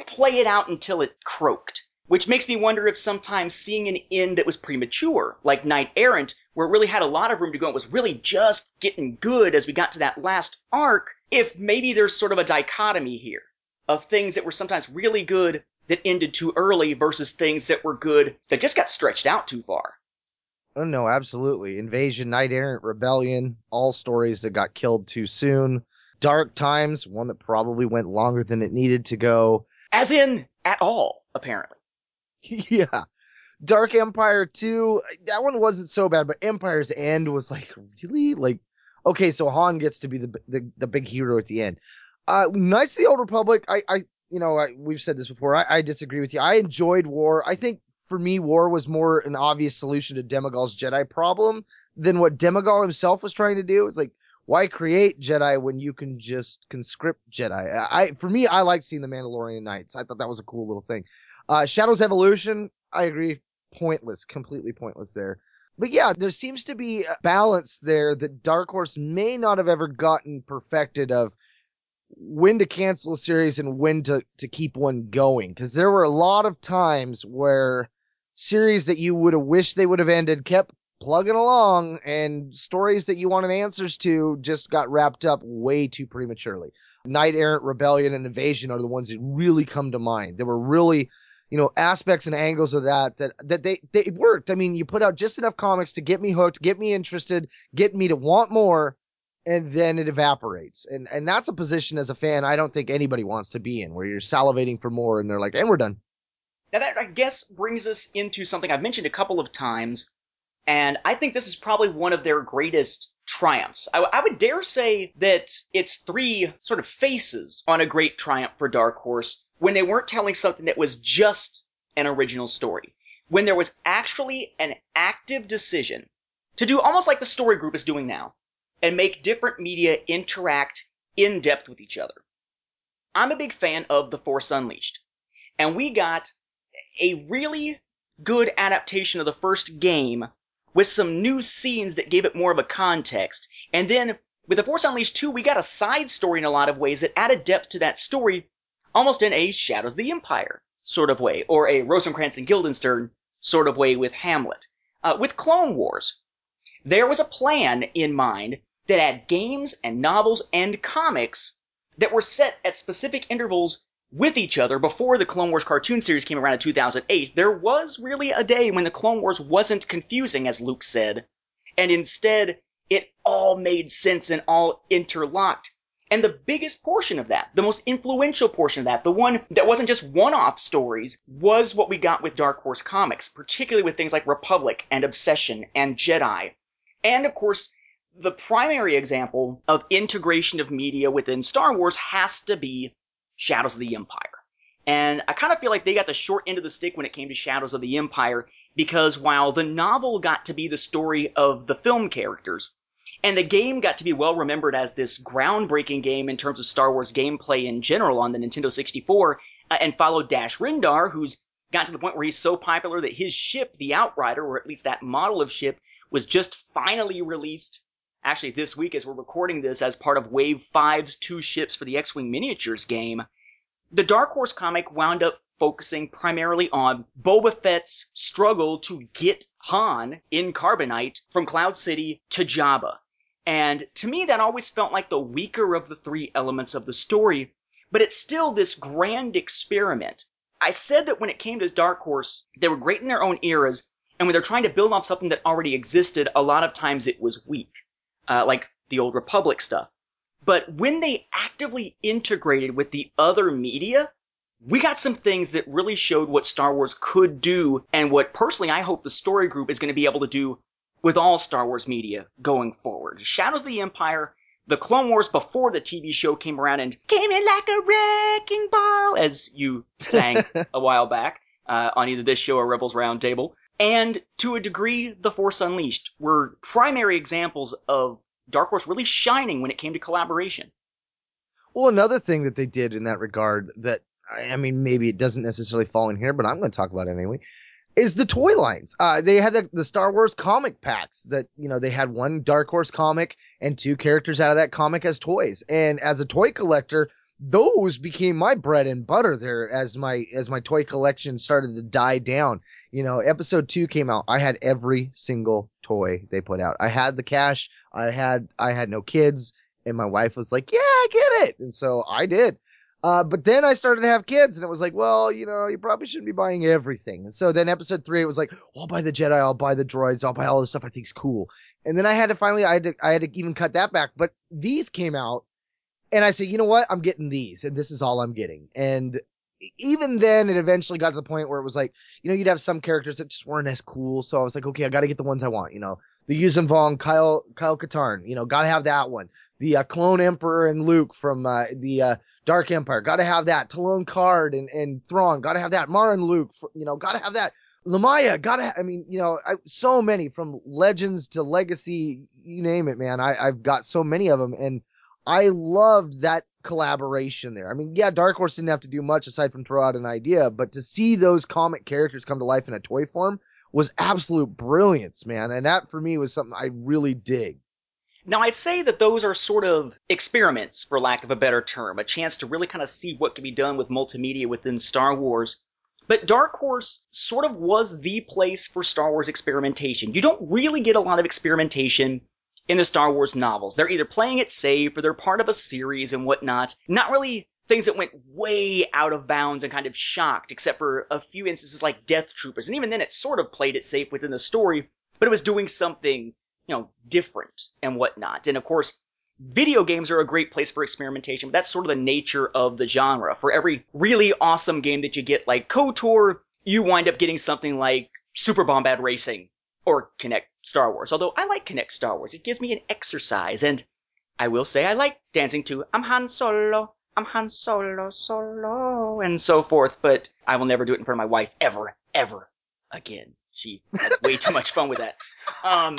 play it out until it croaked. Which makes me wonder if sometimes seeing an end that was premature, like Knight Errant, where it really had a lot of room to go and was really just getting good as we got to that last arc, if maybe there's sort of a dichotomy here of things that were sometimes really good that ended too early versus things that were good that just got stretched out too far. Oh no, absolutely. Invasion, Knight Errant, Rebellion, all stories that got killed too soon. Dark Times, one that probably went longer than it needed to go. As in, at all, apparently. *laughs* yeah. Dark Empire 2, that one wasn't so bad, but Empire's End was like, really? Like, okay, so Han gets to be the the, the big hero at the end. Uh, Knights of the Old Republic, I, I you know, I, we've said this before. I, I disagree with you. I enjoyed War. I think for me, War was more an obvious solution to Demagol's Jedi problem than what Demagol himself was trying to do. It's like, why create Jedi when you can just conscript Jedi? I, for me, I like seeing the Mandalorian Knights. I thought that was a cool little thing. Uh, Shadows Evolution, I agree, pointless, completely pointless there. But yeah, there seems to be a balance there that Dark Horse may not have ever gotten perfected of when to cancel a series and when to, to keep one going. Cause there were a lot of times where series that you would have wished they would have ended kept plugging along and stories that you wanted answers to just got wrapped up way too prematurely. Knight Errant Rebellion and Invasion are the ones that really come to mind. There were really, you know, aspects and angles of that that that they they worked. I mean, you put out just enough comics to get me hooked, get me interested, get me to want more, and then it evaporates. And and that's a position as a fan I don't think anybody wants to be in, where you're salivating for more and they're like, and we're done. Now that I guess brings us into something I've mentioned a couple of times, and I think this is probably one of their greatest triumphs. I, I would dare say that it's three sort of faces on a great triumph for Dark Horse when they weren't telling something that was just an original story. When there was actually an active decision to do almost like the story group is doing now and make different media interact in depth with each other. I'm a big fan of The Force Unleashed. And we got a really good adaptation of the first game with some new scenes that gave it more of a context. And then with The Force Unleashed 2, we got a side story in a lot of ways that added depth to that story, almost in a Shadows of the Empire sort of way, or a Rosencrantz and Guildenstern sort of way with Hamlet. Uh, with Clone Wars, there was a plan in mind that had games and novels and comics that were set at specific intervals with each other before the Clone Wars cartoon series came around in 2008. There was really a day when the Clone Wars wasn't confusing, as Luke said, and instead it all made sense and all interlocked. And the biggest portion of that, the most influential portion of that, the one that wasn't just one-off stories, was what we got with Dark Horse Comics, particularly with things like Republic and Obsession and Jedi. And of course, the primary example of integration of media within Star Wars has to be Shadows of the Empire. And I kind of feel like they got the short end of the stick when it came to Shadows of the Empire because while the novel got to be the story of the film characters, and the game got to be well remembered as this groundbreaking game in terms of Star Wars gameplay in general on the Nintendo 64, uh, and followed Dash Rendar, who's got to the point where he's so popular that his ship, the Outrider, or at least that model of ship, was just finally released. Actually, this week as we're recording this as part of Wave 5's two ships for the X-Wing miniatures game, the Dark Horse comic wound up focusing primarily on Boba Fett's struggle to get Han in Carbonite from Cloud City to Jabba. And to me, that always felt like the weaker of the three elements of the story, but it's still this grand experiment. I said that when it came to Dark Horse, they were great in their own eras, and when they're trying to build off something that already existed, a lot of times it was weak, uh, like the Old Republic stuff. But when they actively integrated with the other media, we got some things that really showed what Star Wars could do and what personally I hope the story group is going to be able to do with all Star Wars media going forward. Shadows of the Empire, the Clone Wars before the TV show came around and came in like a wrecking ball, as you sang *laughs* a while back uh, on either this show or Rebels Roundtable, and to a degree, The Force Unleashed were primary examples of Dark Horse really shining when it came to collaboration. Well, another thing that they did in that regard that I mean, maybe it doesn't necessarily fall in here, but I'm going to talk about it anyway is the toy lines. Uh, they had the, the, Star Wars comic packs that, you know, they had one Dark Horse comic and two characters out of that comic as toys. And as a toy collector, those became my bread and butter there as my, as my toy collection started to die down. You know, episode two came out. I had every single toy they put out. I had the cash. I had, I had no kids and my wife was like, yeah, I get it. And so I did. Uh, but then I started to have kids, and it was like, well, you know, you probably shouldn't be buying everything. And so then episode three, it was like, well, I'll buy the Jedi, I'll buy the droids, I'll buy all this stuff I think's cool. And then I had to finally, I had to, I had to even cut that back. But these came out, and I said, you know what, I'm getting these, and this is all I'm getting. And even then, it eventually got to the point where it was like, you know, you'd have some characters that just weren't as cool. So I was like, okay, I got to get the ones I want. You know, the Yuuzhan Vong, Kyle, Kyle Katarn, you know, got to have that one the uh, clone emperor and Luke from uh, the uh, Dark Empire. Got to have that. Talon Karrde and, and Thrawn. Got to have that. Mara and Luke. You know, got to have that. Lumiya. Got to. Ha- I mean, you know, I, so many from Legends to Legacy. You name it, man. I, I've got so many of them, and I loved that collaboration there. I mean, yeah, Dark Horse didn't have to do much aside from throw out an idea, but to see those comic characters come to life in a toy form was absolute brilliance, man. And that for me was something I really dig. Now, I'd say that those are sort of experiments, for lack of a better term, a chance to really kind of see what can be done with multimedia within Star Wars. But Dark Horse sort of was the place for Star Wars experimentation. You don't really get a lot of experimentation in the Star Wars novels. They're either playing it safe or they're part of a series and whatnot. Not really things that went way out of bounds and kind of shocked, except for a few instances like Death Troopers. And even then, it sort of played it safe within the story, but it was doing something you know, different and whatnot. And of course, video games are a great place for experimentation, but that's sort of the nature of the genre. For every really awesome game that you get, like KOTOR, you wind up getting something like Super Bombad Racing or Kinect Star Wars. Although I like Kinect Star Wars. It gives me an exercise, and I will say I like dancing to I'm Han Solo, I'm Han Solo, Solo, and so forth, but I will never do it in front of my wife ever, ever again. She has way too much fun with that. Um,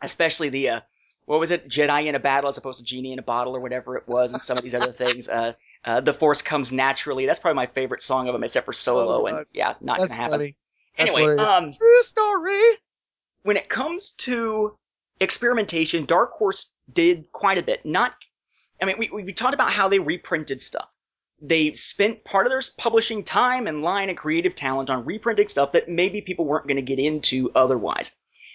especially the uh, what was it, Jedi in a battle as opposed to genie in a bottle or whatever it was, and some of these other things. Uh, Uh, the Force comes naturally. That's probably my favorite song of them, except for Solo. Oh, and yeah, not That's gonna happen. funny. That's Anyway, um, true story. when it comes to experimentation, Dark Horse did quite a bit. Not, I mean, we, we talked about how they reprinted stuff. They spent part of their publishing time and line and creative talent on reprinting stuff that maybe people weren't going to get into otherwise.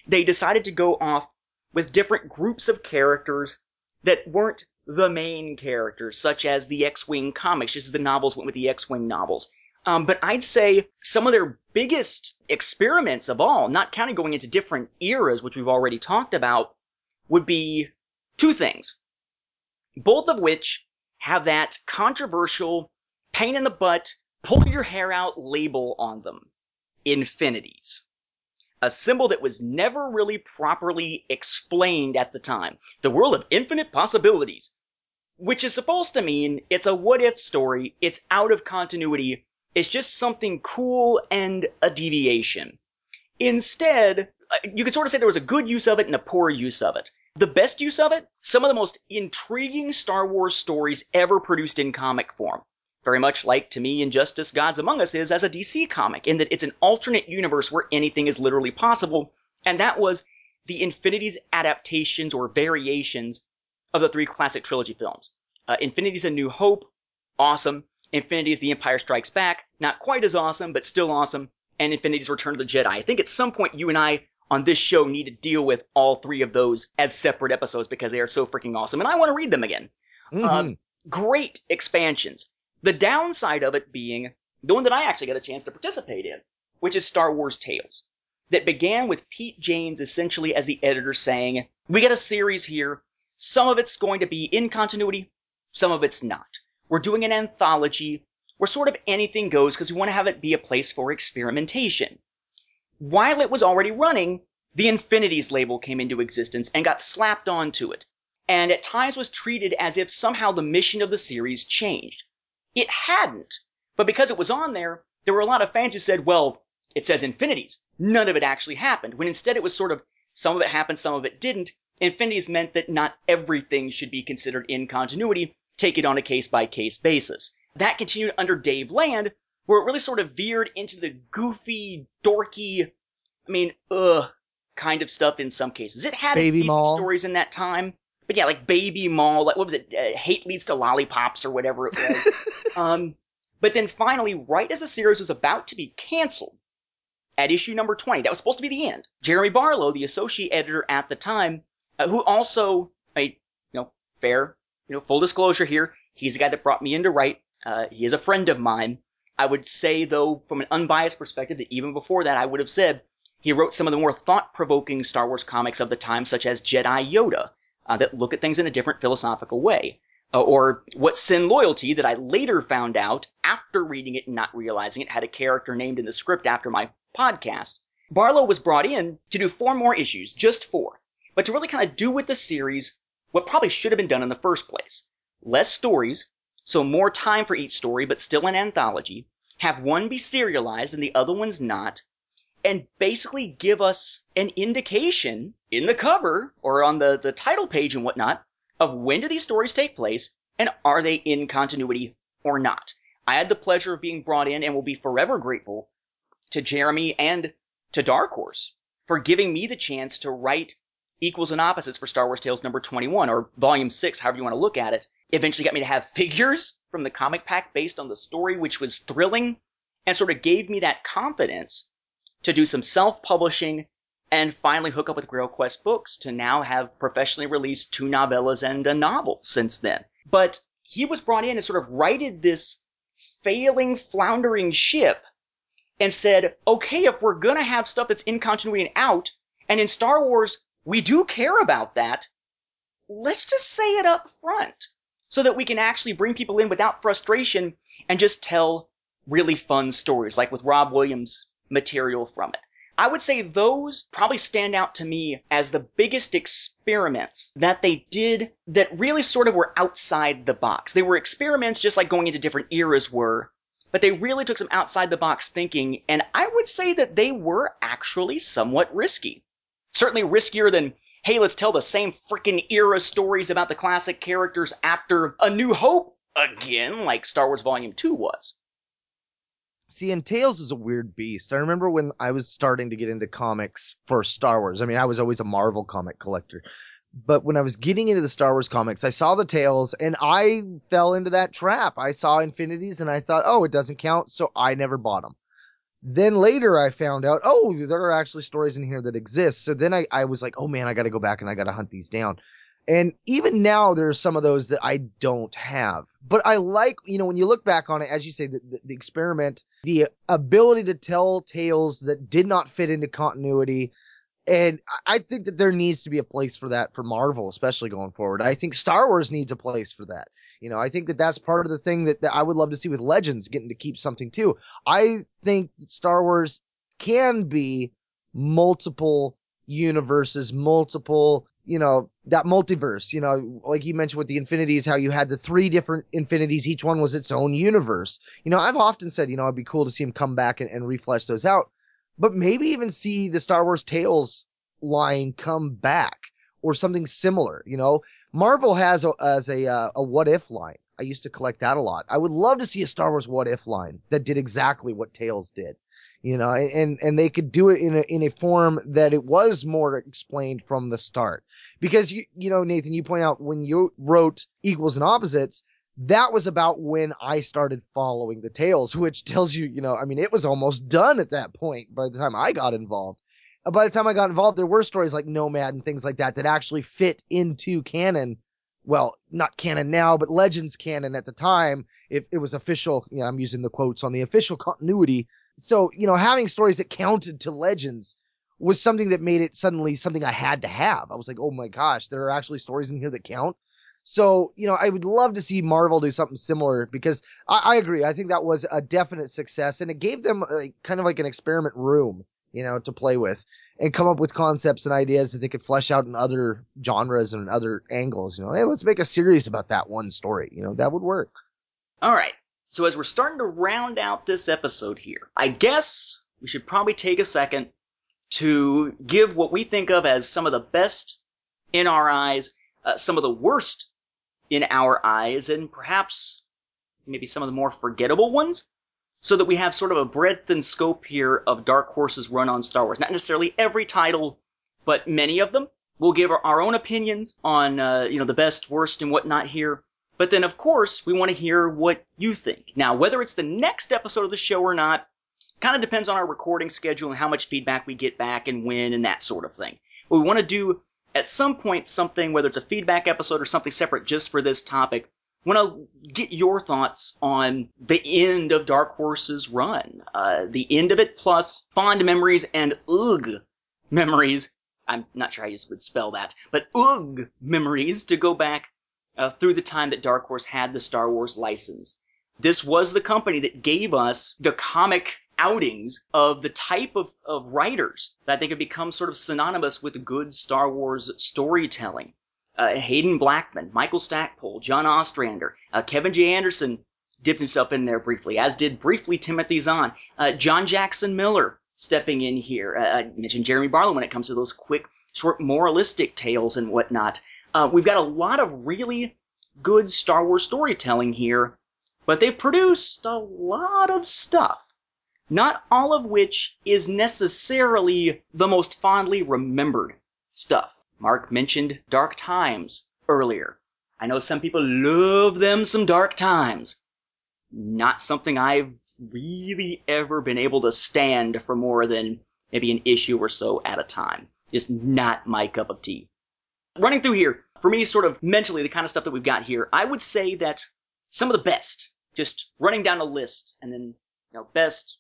They decided to go off with different groups of characters that weren't the main characters, such as the X-Wing comics, just as the novels went with the X-Wing novels. Um, but I'd say some of their biggest experiments of all, not counting going into different eras, which we've already talked about, would be two things. Both of which have that controversial, pain in the butt, pull your hair out label on them. Infinities. A symbol that was never really properly explained at the time. The world of infinite possibilities. Which is supposed to mean it's a what if story, it's out of continuity, it's just something cool and a deviation. Instead, uh, you could sort of say there was a good use of it and a poor use of it. The best use of it, some of the most intriguing Star Wars stories ever produced in comic form. Very much like, to me, Injustice Gods Among Us is as a DC comic, in that it's an alternate universe where anything is literally possible, and that was the Infinities adaptations or variations of the three classic trilogy films. Uh, Infinities A New Hope, awesome. Infinities The Empire Strikes Back, not quite as awesome, but still awesome. And Infinities Return of the Jedi. I think at some point you and I on this show need to deal with all three of those as separate episodes because they are so freaking awesome, and I want to read them again. Mhm. Um, great expansions. The downside of it being the one that I actually got a chance to participate in, which is Star Wars Tales, that began with Peet Janes essentially as the editor saying, "We got a series here. Some of it's going to be in continuity, some of it's not. We're doing an anthology where sort of anything goes because we want to have it be a place for experimentation." While it was already running, the Infinities label came into existence and got slapped onto it, and at times was treated as if somehow the mission of the series changed. It hadn't, but because it was on there, there were a lot of fans who said, well, it says Infinities. None of it actually happened, when instead it was sort of some of it happened, some of it didn't. Infinities meant that not everything should be considered in continuity, take it on a case by case basis. That continued under Dave Land, where it really sort of veered into the goofy, dorky, I mean, ugh, kind of stuff in some cases. It had its Baby decent Maul. stories in that time, but yeah, like Baby Maul, like what was it? Uh, Hate leads to lollipops or whatever it was. *laughs* um, but then finally, right as the series was about to be canceled, at issue number 20, that was supposed to be the end. Jeremy Barlow, the associate editor at the time, uh, who also, I, you know, fair, you know, full disclosure here, he's the guy that brought me in to write. Uh, he is a friend of mine. I would say, though, from an unbiased perspective, that even before that, I would have said he wrote some of the more thought-provoking Star Wars comics of the time, such as Jedi Yoda, uh, that look at things in a different philosophical way. Uh, or What Sin Loyalty, that I later found out, after reading it and not realizing it, had a character named in the script after my podcast. Barlow was brought in to do four more issues, just four, but to really kind of do with the series what probably should have been done in the first place. Less stories, so more time for each story, but still an anthology. Have one be serialized and the other one's not. And basically give us an indication in the cover or on the, the title page and whatnot of when do these stories take place and are they in continuity or not. I had the pleasure of being brought in and will be forever grateful to Jeremy and to Dark Horse for giving me the chance to write equals and opposites for Star Wars Tales number 21 or volume 6, however you want to look at it. Eventually got me to have *laughs* figures from the comic pack based on the story, which was thrilling and sort of gave me that confidence to do some self-publishing and finally hook up with Grail Quest Books to now have professionally released two novellas and a novel since then. But he was brought in and sort of righted this failing, floundering ship and said, okay, if we're gonna have stuff that's in continuity and out, and in Star Wars, we do care about that, let's just say it up front so that we can actually bring people in without frustration and just tell really fun stories, like with Rob Williams' material from it. I would say those probably stand out to me as the biggest experiments that they did that really sort of were outside the box. They were experiments just like going into different eras were, but they really took some outside the box thinking, and I would say that they were actually somewhat risky. Certainly riskier than, hey, let's tell the same freaking era stories about the classic characters after A New Hope again, like Star Wars Volume 2 was. See, and Tales was a weird beast. I remember when I was starting to get into comics for Star Wars. I mean, I was always a Marvel comic collector. But when I was getting into the Star Wars comics, I saw the Tales and I fell into that trap. I saw Infinities and I thought, oh, it doesn't count. So I never bought them. Then later I found out, oh, there are actually stories in here that exist. So then I, I was like, oh man, I got to go back and I got to hunt these down. And even now, there are some of those that I don't have. But I like, you know, when you look back on it, as you say, the, the, the experiment, the ability to tell tales that did not fit into continuity. And I think that there needs to be a place for that for Marvel, especially going forward. I think Star Wars needs a place for that. You know, I think that that's part of the thing that, that I would love to see with Legends getting to keep something too. I think Star Wars can be multiple universes, multiple you know, that multiverse, you know, like you mentioned with the infinities, how you had the three different infinities, each one was its own universe. You know, I've often said, you know, it'd be cool to see him come back and, and reflesh those out, but maybe even see the Star Wars Tales line come back or something similar. You know, Marvel has a, as a, uh, a what if line. I used to collect that a lot. I would love to see a Star Wars what if line that did exactly what Tales did you know, and, and they could do it in a, in a form that it was more explained from the start. Because you, you know, Nathan, you point out when you wrote equals and opposites, that was about when I started following the tales, which tells you, you know, I mean, it was almost done at that point by the time I got involved. Uh, by the time I got involved, there were stories like Nomad and things like that that actually fit into canon. Well, not canon now, but Legends canon at the time. If it was official, you know, I'm using the quotes on the official continuity so, you know, having stories that counted to legends was something that made it suddenly something I had to have. I was like, oh my gosh, there are actually stories in here that count. So, you know, I would love to see Marvel do something similar because I, I agree. I think that was a definite success and it gave them a, kind of like an experiment room, you know, to play with and come up with concepts and ideas that they could flesh out in other genres and other angles. You know, hey, let's make a series about that one story. You know, that would work. All right. So as we're starting to round out this episode here, I guess we should probably take a second to give what we think of as some of the best in our eyes, uh, some of the worst in our eyes, and perhaps maybe some of the more forgettable ones, so that we have sort of a breadth and scope here of Dark Horse's run on Star Wars. Not necessarily every title, but many of them. We'll give our, own opinions on, uh, you know, the best, worst, and whatnot here. But then, of course, we want to hear what you think. Now, whether it's the next episode of the show or not, kind of depends on our recording schedule and how much feedback we get back and when and that sort of thing. But we want to do at some point something, whether it's a feedback episode or something separate just for this topic. Want to get your thoughts on the end of Dark Horse's run, uh, the end of it plus fond memories and ugh memories. I'm not sure how you would spell that, but ugh memories to go back uh, through the time that Dark Horse had the Star Wars license. This was the company that gave us the comic outings of the type of, of writers that they could become sort of synonymous with good Star Wars storytelling. Uh, Haden Blackman, Michael Stackpole, John Ostrander, uh, Kevin J. Anderson dipped himself in there briefly, as did briefly Timothy Zahn. Uh, John Jackson Miller stepping in here. Uh, I mentioned Jeremy Barlow when it comes to those quick, short, moralistic tales and whatnot. Uh, we've got a lot of really good Star Wars storytelling here, but they've produced a lot of stuff, not all of which is necessarily the most fondly remembered stuff. Mark mentioned Dark Times earlier. I know some people love them some Dark Times. Not something I've really ever been able to stand for more than maybe an issue or so at a time. Just not my cup of tea. Running through here, for me, sort of mentally, the kind of stuff that we've got here, I would say that some of the best, just running down a list and then, you know, best,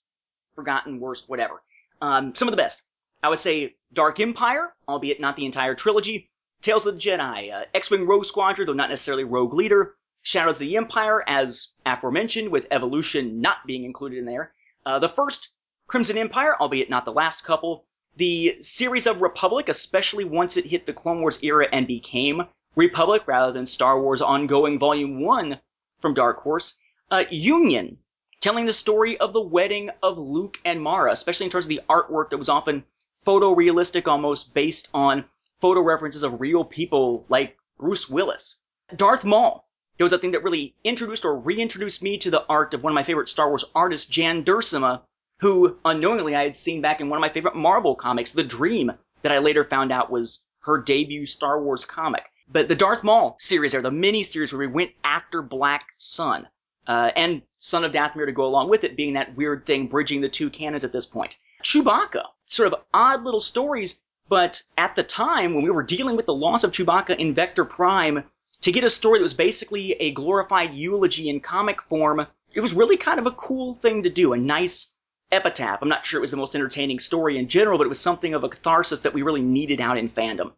forgotten, worst, whatever. Um, some of the best. I would say Dark Empire, albeit not the entire trilogy. Tales of the Jedi, uh, X-Wing Rogue Squadron, though not necessarily Rogue Leader. Shadows of the Empire, as aforementioned, with Evolution not being included in there. Uh, the first Crimson Empire, albeit not the last couple the series of Republic, especially once it hit the Clone Wars era and became Republic rather than Star Wars Ongoing Volume 1 from Dark Horse, uh, Union, telling the story of the wedding of Luke and Mara, especially in terms of the artwork that was often photorealistic almost based on photo references of real people like Bruce Willis. Darth Maul, It was a thing that really introduced or reintroduced me to the art of one of my favorite Star Wars artists, Jan Duursema, who unknowingly I had seen back in one of my favorite Marvel comics, The Dream, that I later found out was her debut Star Wars comic. But the Darth Maul series there, the mini series where we went after Black Sun, uh, and Son of Dathomir to go along with it, being that weird thing bridging the two canons at this point. Chewbacca, sort of odd little stories, but at the time when we were dealing with the loss of Chewbacca in Vector Prime, to get a story that was basically a glorified eulogy in comic form, it was really kind of a cool thing to do, a nice epitaph. I'm not sure it was the most entertaining story in general, but it was something of a catharsis that we really needed out in fandom.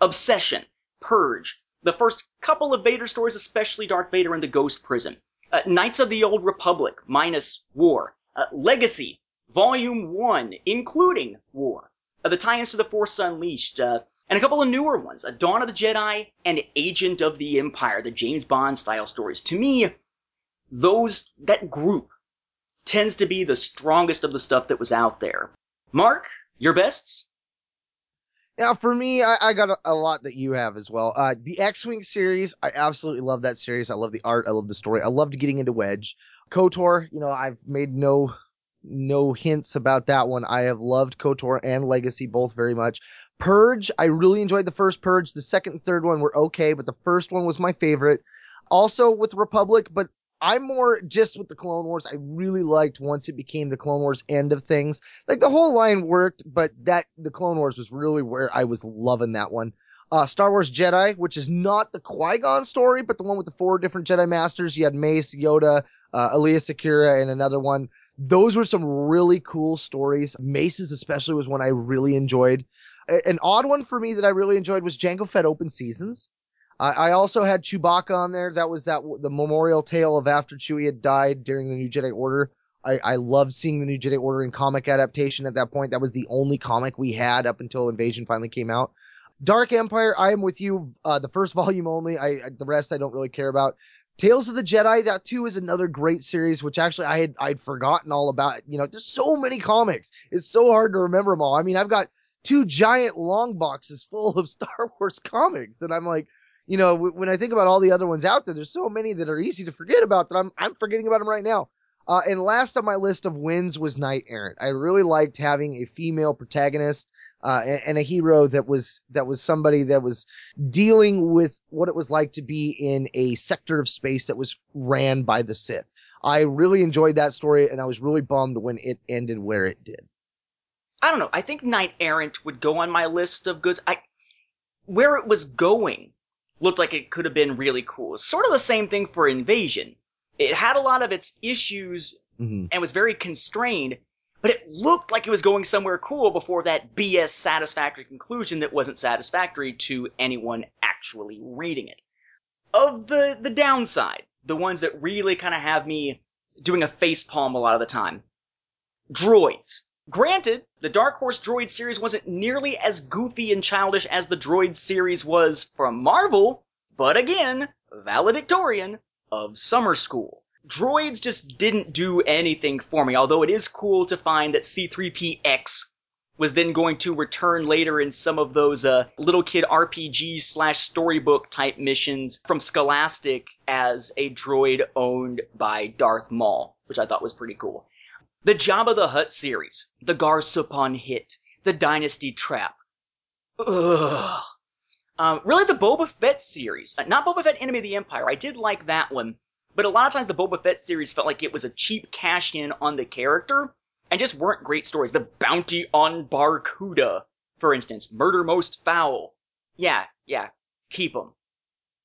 Obsession, Purge, the first couple of Vader stories, especially Darth Vader and the Ghost Prison. Uh, Knights of the Old Republic, minus War. Uh, Legacy, Volume 1, including War. Uh, the tie-ins to The Force Unleashed, uh, and a couple of newer ones, uh, Dawn of the Jedi and Agent of the Empire, the James Bond style stories. To me, those, that group tends to be the strongest of the stuff that was out there. Mark, your bests? Now, for me, I, I got a, a, lot that you have as well. Uh, the X-Wing series, I absolutely love that series. I love the art. I love the story. I loved getting into Wedge. KOTOR, you know, I've made no no hints about that one. I have loved KOTOR and Legacy both very much. Purge, I really enjoyed the first Purge. The second and third one were okay, but the first one was my favorite. Also with Republic, but I'm more just with the Clone Wars. I really liked once it became the Clone Wars end of things. Like the whole line worked, but that the Clone Wars was really where I was loving that one. Uh, Star Wars Jedi, which is not the Qui Gon story, but the one with the four different Jedi Masters. You had Mace, Yoda, uh, Aayla Secura, and another one. Those were some really cool stories. Mace's especially was one I really enjoyed. A- an odd one for me that I really enjoyed was Jango Fett Open Seasons. I, I also had Chewbacca on there. That was that the memorial tale of after Chewie had died during the New Jedi Order. I, I loved seeing the New Jedi Order in comic adaptation at that point. That was the only comic we had up until Invasion finally came out. Dark Empire, I am with you. Uh, the first *laughs* volume only. I, I the rest I don't really care about. Tales of the Jedi, that too is another great series, which actually I had I'd forgotten all about. You know, there's so many comics. It's so hard to remember them all. I mean, I've got two giant long boxes *laughs* full of Star Wars comics, and I'm like, you know, w- when I think about all the other ones out there, there's so many that are easy to forget about that I'm I'm forgetting about them right now. Uh, and last on my list of wins was Knight Errant. I really liked having a female protagonist uh, and, and, a hero that was that was somebody that was dealing with what it was like to be in a sector of space that was ran by the Sith. I really enjoyed that story, and I was really bummed when it ended where it did. I don't know. I think Knight Errant would go on my list of goods. I where it was going looked like it could have been really cool. Sort of the same thing for Invasion. It had a lot of its issues mm-hmm. and was very constrained, but it looked like it was going somewhere cool before that BS satisfactory conclusion that wasn't satisfactory to anyone actually reading it. Of the, the downside, the ones that really kind of have me doing a facepalm a lot of the time. Droids. Granted, the Dark Horse Droid series wasn't nearly as goofy and childish as the Droid series was from Marvel, but again, valedictorian of summer school. Droids just didn't do anything for me, although it is cool to find that C3PX was then going to return later in some of those uh, little kid RPG slash storybook type missions from Scholastic as a droid owned by Darth Maul, which I thought was pretty cool. The Jabba the Hutt series, the Gaar Suppoon hit, the Dynasty Trap. Ugh. Um, really, the Boba Fett series, uh, not Boba Fett Enemy of the Empire. I did like that one, but a lot of times the Boba Fett series felt like it was a cheap cash in on the character and just weren't great stories. The Bounty on Bar-Kooda, for instance, Murder Most Foul. Yeah, yeah, keep them.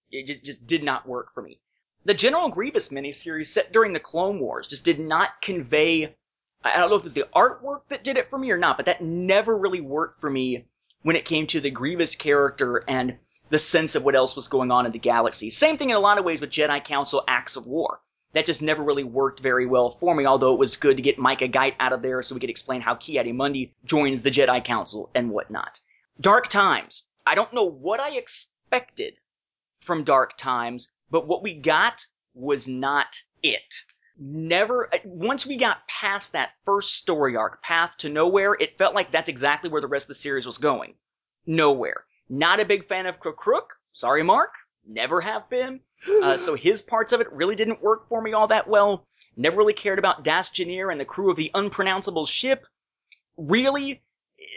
It just, just did not work for me. The General Grievous miniseries set during the Clone Wars just did not convey I don't know if it was the artwork that did it for me or not, but that never really worked for me when it came to the Grievous character and the sense of what else was going on in the galaxy. Same thing in a lot of ways with Jedi Council Acts of War. That just never really worked very well for me, although it was good to get Micah Giiett out of there so we could explain how Ki-Adi-Mundi joins the Jedi Council and whatnot. Dark Times. I don't know what I expected from Dark Times, but what we got was not it never once we got past that first story arc path to nowhere it felt like that's exactly where the rest of the series was going nowhere not a big fan of crook sorry mark never have been. *gasps* Uh, so his parts of it really didn't work for me all that well. Never really cared about Dass Jennir and the crew of the unpronounceable ship. Really,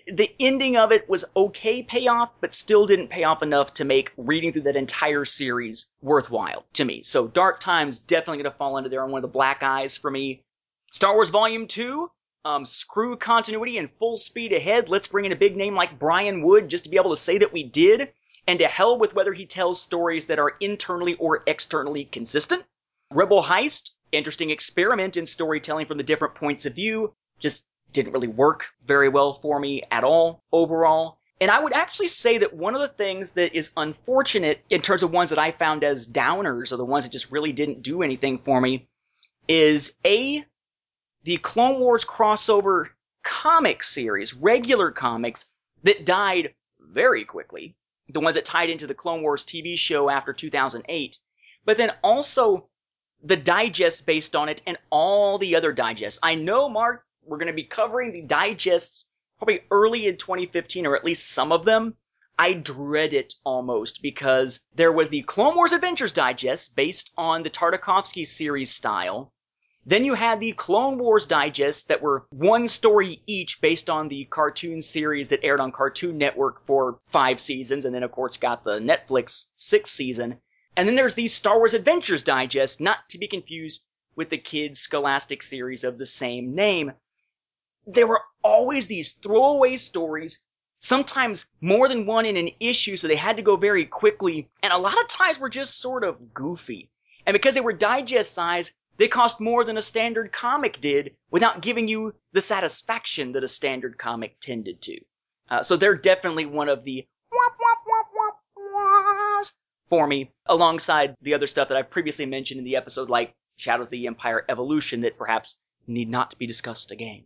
the ending of it was okay payoff, but still didn't pay off enough to make reading through that entire series worthwhile to me. So Dark Times definitely going to fall into there on one of the black eyes for me. Star Wars Volume 2, um, screw continuity and full speed ahead. Let's bring in a big name like Brian Wood just to be able to say that we did. And to hell with whether he tells stories that are internally or externally consistent. Rebel Heist, interesting experiment in storytelling from the different points of view. Just didn't really work very well for me at all overall. And I would actually say that one of the things that is unfortunate in terms of ones that I found as downers or the ones that just really didn't do anything for me is A, the Clone Wars crossover comic series, regular comics that died very quickly. The ones that tied into the Clone Wars TV show after 2008. But then also the digests based on it and all the other digests. I know, Mark, we're going to be covering the digests probably early in 2015, or at least some of them. I dread it almost because there was the Clone Wars Adventures Digest based on the Tartakovsky series style. Then you had the Clone Wars Digest that were one story each based on the cartoon series that aired on Cartoon Network for five seasons, and then of course got the Netflix sixth season. And then there's the Star Wars Adventures Digest, not to be confused with the kids' Scholastic series of the same name. There were always these throwaway stories, sometimes more than one in an issue, so they had to go very quickly, and a lot of times were just sort of goofy. And because they were digest size, they cost more than a standard comic did without giving you the satisfaction that a standard comic tended to. Uh, so they're definitely one of the for me, alongside the other stuff that I've previously mentioned in the episode, like Shadows of the Empire Evolution, that perhaps need not be discussed again.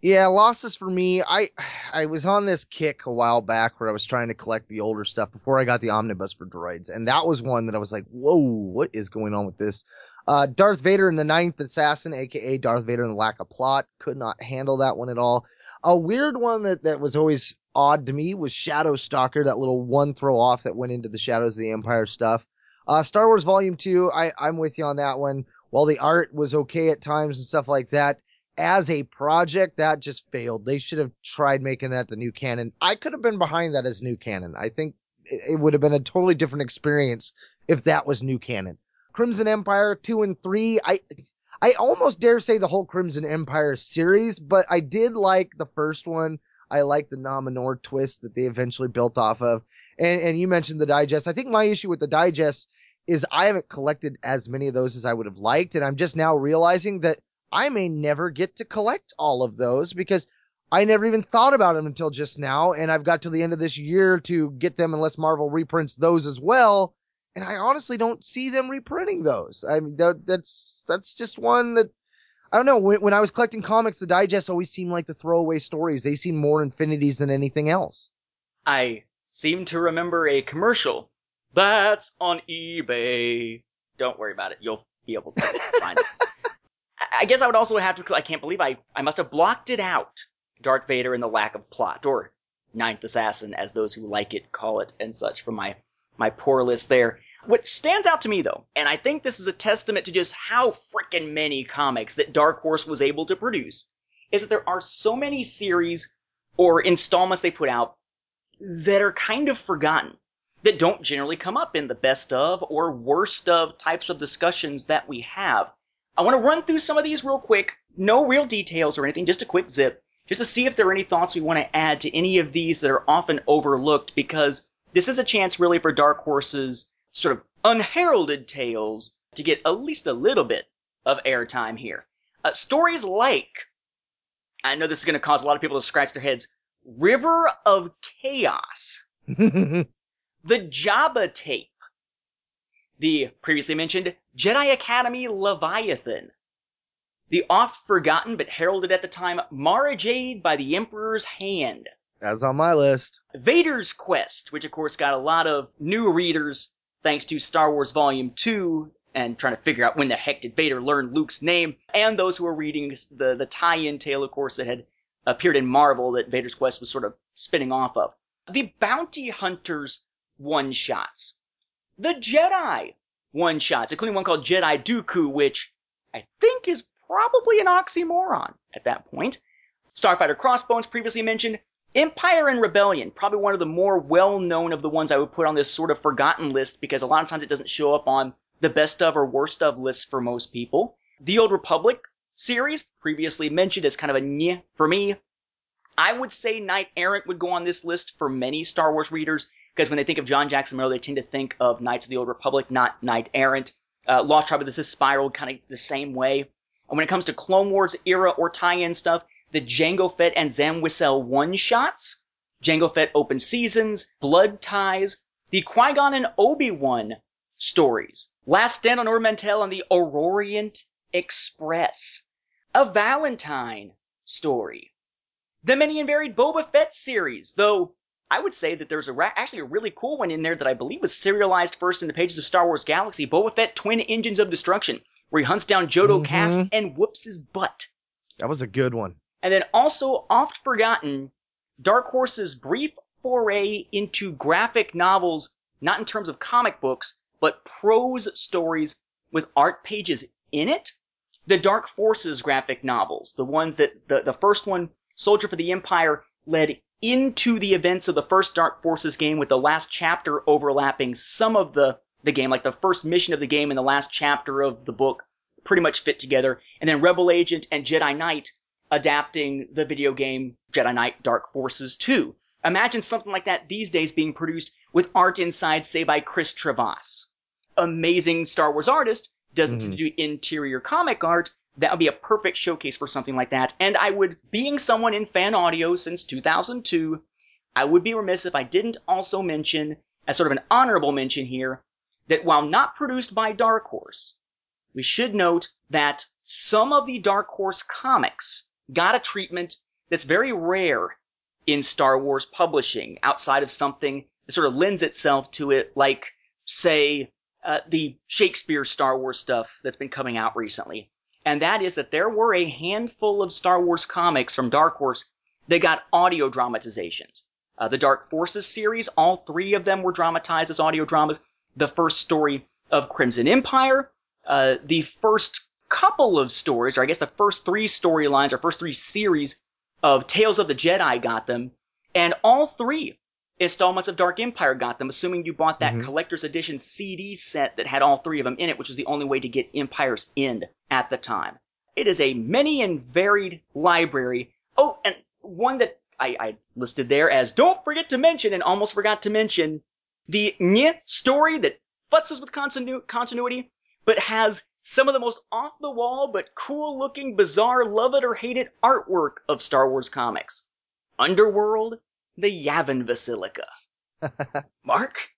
Yeah, losses for me. I I was on this kick a while back where I was trying to collect the older stuff before I got the omnibus for droids, and that was one that I was like, "Whoa, what is going on with this?" Uh, Darth Vader and the Ninth Assassin, aka Darth Vader and the Lack of Plot, could not handle that one at all. A weird one that that was always odd to me was Shadow Stalker, that little one throw off that went into the Shadows of the Empire stuff. Uh, Star Wars Volume Two, I I'm with you on that one. While the art was okay at times and stuff like that, as a project, that just failed. They should have tried making that the new canon. I could have been behind that as new canon. I think it would have been a totally different experience if that was new canon. Crimson Empire 2 and 3, I I almost dare say the whole Crimson Empire series, but I did like the first one. I like the Nom Anor twist that they eventually built off of. And and you mentioned the digest. I think my issue with the digest is I haven't collected as many of those as I would have liked, and I'm just now realizing that I may never get to collect all of those because I never even thought about them until just now. And I've got to the end of this year to get them unless Marvel reprints those as well. And I honestly don't see them reprinting those. I mean, that, that's, that's just one that I don't know. When, when I was collecting comics, the digests always seemed like the throwaway stories. They seem more infinities than anything else. I seem to remember a commercial. That's on eBay. Don't worry about it. You'll be able to find it. *laughs* I guess I would also have to, I can't believe I, I must have blocked it out. Darth Vader and the lack of plot, or Ninth Assassin, as those who like it call it, and such from my, my poor list there. What stands out to me though, and I think this is a testament to just how frickin' many comics that Dark Horse was able to produce, is that there are so many series or installments they put out that are kind of forgotten, that don't generally come up in the best of or worst of types of discussions that we have. I want to run through some of these real quick. No real details or anything, just a quick zip, just to see if there are any thoughts we want to add to any of these that are often overlooked, because this is a chance really for Dark Horse's sort of unheralded tales to get at least a little bit of airtime here. Uh, stories like, I know this is going to cause a lot of people to scratch their heads, River of Chaos, *laughs* the Jabba tape, the previously mentioned Jedi Academy Leviathan, the oft forgotten but heralded at the time Mara Jade by the Emperor's Hand, That's on my list. Vader's Quest, which of course got a lot of new readers thanks to Star Wars Volume 2 and trying to figure out when the heck did Vader learn Luke's name, and those who were reading the, the tie-in tale, of course, that had appeared in Marvel that Vader's Quest was sort of spinning off of. The Bounty Hunters one-shots. the Jedi one shots, including one called Jedi Dooku, which I think is probably an oxymoron at that point. Starfighter Crossbones, previously mentioned. Empire and Rebellion, probably one of the more well known of the ones I would put on this sort of forgotten list because a lot of times it doesn't show up on the best of or worst of lists for most people. The Old Republic series, previously mentioned as kind of a nyeh for me. I would say Knight Errant would go on this list for many Star Wars readers because when they think of John Jackson Miller, they tend to think of Knights of the Old Republic, not Knight Errant. Uh, Lost Tribe of the Sith spiraled kind of the same way. And when it comes to Clone Wars era or tie-in stuff, the Jango Fett and Zam Wesell one-shots, Jango Fett open seasons, Blood Ties, the Qui-Gon and Obi-Wan stories, Last Stand on Ord Mantell and the Aurorient Express, a Valentine story, the many and varied Boba Fett series, though I would say that there's a ra- actually a really cool one in there that I believe was serialized first in the pages of Star Wars Galaxy, Boba Fett Twin Engines of Destruction, where he hunts down Jodo Mhm. Kast and whoops his butt. That was a good one. And then also oft forgotten, Dark Horse's brief foray into graphic novels, not in terms of comic books, but prose stories with art pages in it. The Dark Forces graphic novels, the ones that the, the first one, Soldier for the Empire, led into the events of the first Dark Forces game with the last chapter overlapping some of the, the game, like the first mission of the game and the last chapter of the book pretty much fit together. And then Rebel Agent and Jedi Knight adapting the video game Jedi Knight Dark Forces 2. Imagine something like that these days being produced with art inside, say, by Chris Trevas. Amazing Star Wars artist, doesn't Mhm. do interior comic art. That would be a perfect showcase for something like that. And I would, being someone in fan audio since 2002, I would be remiss if I didn't also mention, as sort of an honorable mention here, that while not produced by Dark Horse, we should note that some of the Dark Horse comics got a treatment that's very rare in Star Wars publishing outside of something that sort of lends itself to it, like, say, uh, the Shakespeare Star Wars stuff that's been coming out recently. And that is that there were a handful of Star Wars comics from Dark Horse that got audio dramatizations. Uh, the Dark Forces series, all three of them were dramatized as audio dramas. The first story of Crimson Empire, uh, the first couple of stories, or I guess the first three storylines or first three series of Tales of the Jedi got them, and all three installments of Dark Empire got them, assuming you bought that Mhm. collector's edition CD set that had all three of them in it, which was the only way to get Empire's End at the time. It is a many and varied library. Oh, and one that I, I listed there as don't forget to mention and almost forgot to mention the Nye story that futzes with continu- continuity, but has some of the most off the wall but cool looking, bizarre, love it or hate it artwork of Star Wars comics. Underworld, the Yavin Vassilika. *laughs* Mark?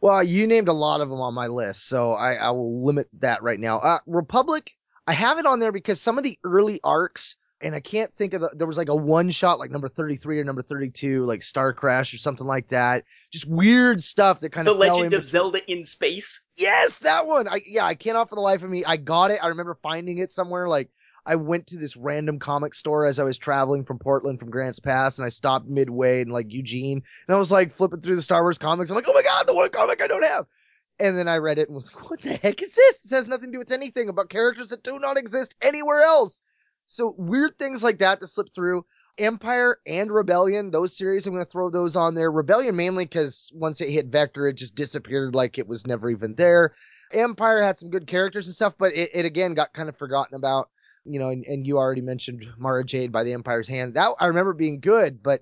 Well, you named a lot of them on my list, so I, I will limit that right now. Uh, Republic, I have it on there because some of the early arcs, and I can't think of the, there was like a one shot, like number 33 or number 32, like Star Crash or something like that. Just weird stuff that kind The of The Legend of Zelda in Space. Yes, that one. I yeah, I cannot for the life of me. I got it. I remember finding it somewhere. Like I went to this random comic store as I was traveling from Portland from Grants Pass, and I stopped midway in like Eugene, and I was like flipping through the Star Wars comics. I'm like, oh my god, the one comic I don't have. And then I read it and was like, what the heck is this? This has nothing to do with anything about characters that do not exist anywhere else. So weird things like that to slip through. Empire and Rebellion, those series, I'm going to throw those on there. Rebellion mainly because once it hit Vector, it just disappeared like it was never even there. Empire had some good characters and stuff, but it, it again got kind of forgotten about, you know, and, and you already mentioned Mara Jade by the Empire's Hand. That I remember being good, but,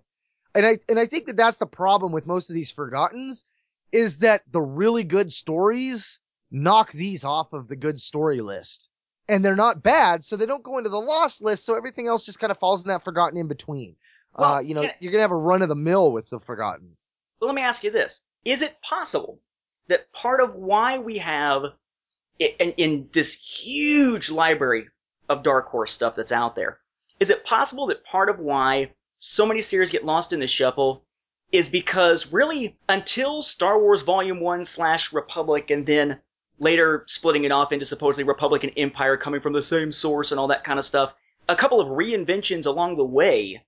and I, and I think that that's the problem with most of these forgottens is that the really good stories knock these off of the good story list. And they're not bad, so they don't go into the lost list, so everything else just kind of falls in that forgotten in between. Well, uh, you know, you're gonna have a run of the mill with the forgottens. Well, let me ask you this. Is it possible that part of why we have in, in this huge library of Dark Horse stuff that's out there, is it possible that part of why so many series get lost in the shuffle is because really until Star Wars Volume 1 slash Republic and then later splitting it off into supposedly Republic and Empire coming from the same source and all that kind of stuff, a couple of reinventions along the way,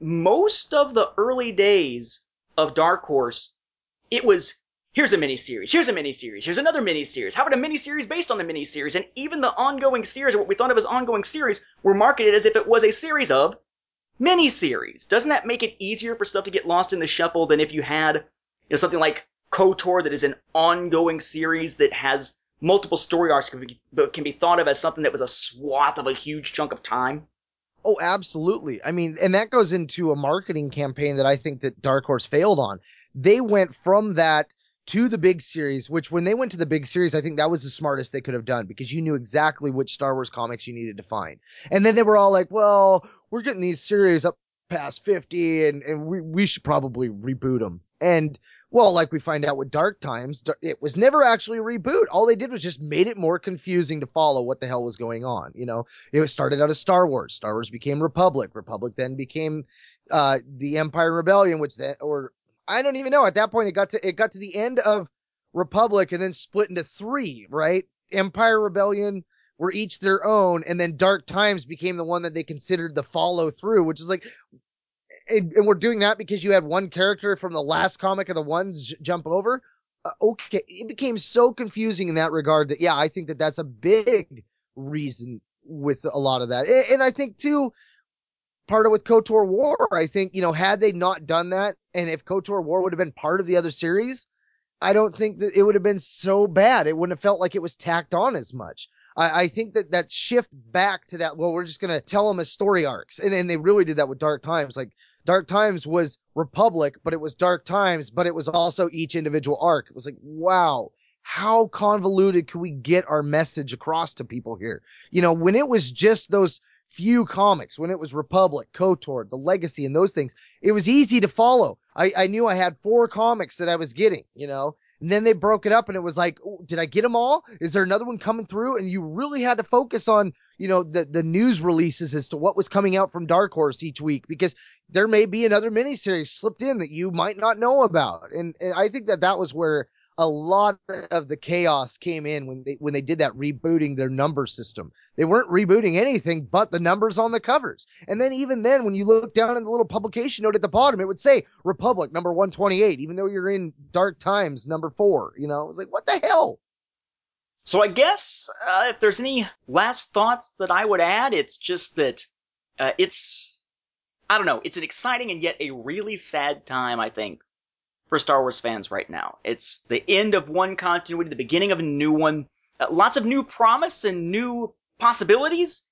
most of the early days of Dark Horse, it was here's a miniseries, here's a miniseries, here's another miniseries. How about a miniseries based on the miniseries? And even the ongoing series, or what we thought of as ongoing series, were marketed as if it was a series of miniseries. Doesn't that make it easier for stuff to get lost in the shuffle than if you had, you know, something like KOTOR that is an ongoing series that has multiple story arcs but can be thought of as something that was a swath of a huge chunk of time? Oh, absolutely. I mean, and that goes into a marketing campaign that I think that Dark Horse failed on. They went from that to the big series, which when they went to the big series, I think that was the smartest they could have done because you knew exactly which Star Wars comics you needed to find. And then they were all like, well, we're getting these series up past 50 and, and we, we should probably reboot them. And well, like we find out with Dark Times, it was never actually a reboot. All they did was just made it more confusing to follow what the hell was going on. You know, it started out as Star Wars. Star Wars became Republic. Republic then became uh, the Empire Rebellion, which then, or I don't even know. At that point, it got to it got to the end of Republic and then split into three. Right, Empire Rebellion were each their own, and then Dark Times became the one that they considered the follow through, which is like, and, and, we're doing that because you had one character from the last comic of the one j- jump over. Uh, okay, it became so confusing in that regard that yeah, I think that that's a big reason with a lot of that, and, and I think too, part of with KOTOR War, I think you know had they not done that, and if KOTOR War would have been part of the other series, I don't think that it would have been so bad. It wouldn't have felt like it was tacked on as much. I, I think that that shift back to that, well, we're just going to tell them as story arcs. And, and they really did that with Dark Times. Like Dark Times was Republic, but it was Dark Times, but it was also each individual arc. It was like, wow, how convoluted can we get our message across to people here? You know, when it was just those few comics, when it was Republic, KOTOR, The Legacy, and those things, it was easy to follow. I, I knew I had four comics that I was getting, you know, and then they broke it up and it was like, did I get them all? Is there another one coming through? And you really had to focus on, you know, the, the news releases as to what was coming out from Dark Horse each week because there may be another miniseries slipped in that you might not know about. And, and I think that that was where a lot of the chaos came in when they when they did that rebooting their number system. They weren't rebooting anything but the numbers on the covers. And then even then, when you look down in the little publication note at the bottom, it would say Republic number 128, even though you're in Dark Times number four. You know, it was like, what the hell? So I guess uh, if there's any last thoughts that I would add, it's just that uh, it's I don't know, it's an exciting and yet a really sad time. I think for Star Wars fans right now. It's the end of one continuity, the beginning of a new one. Uh, lots of new promise and new possibilities,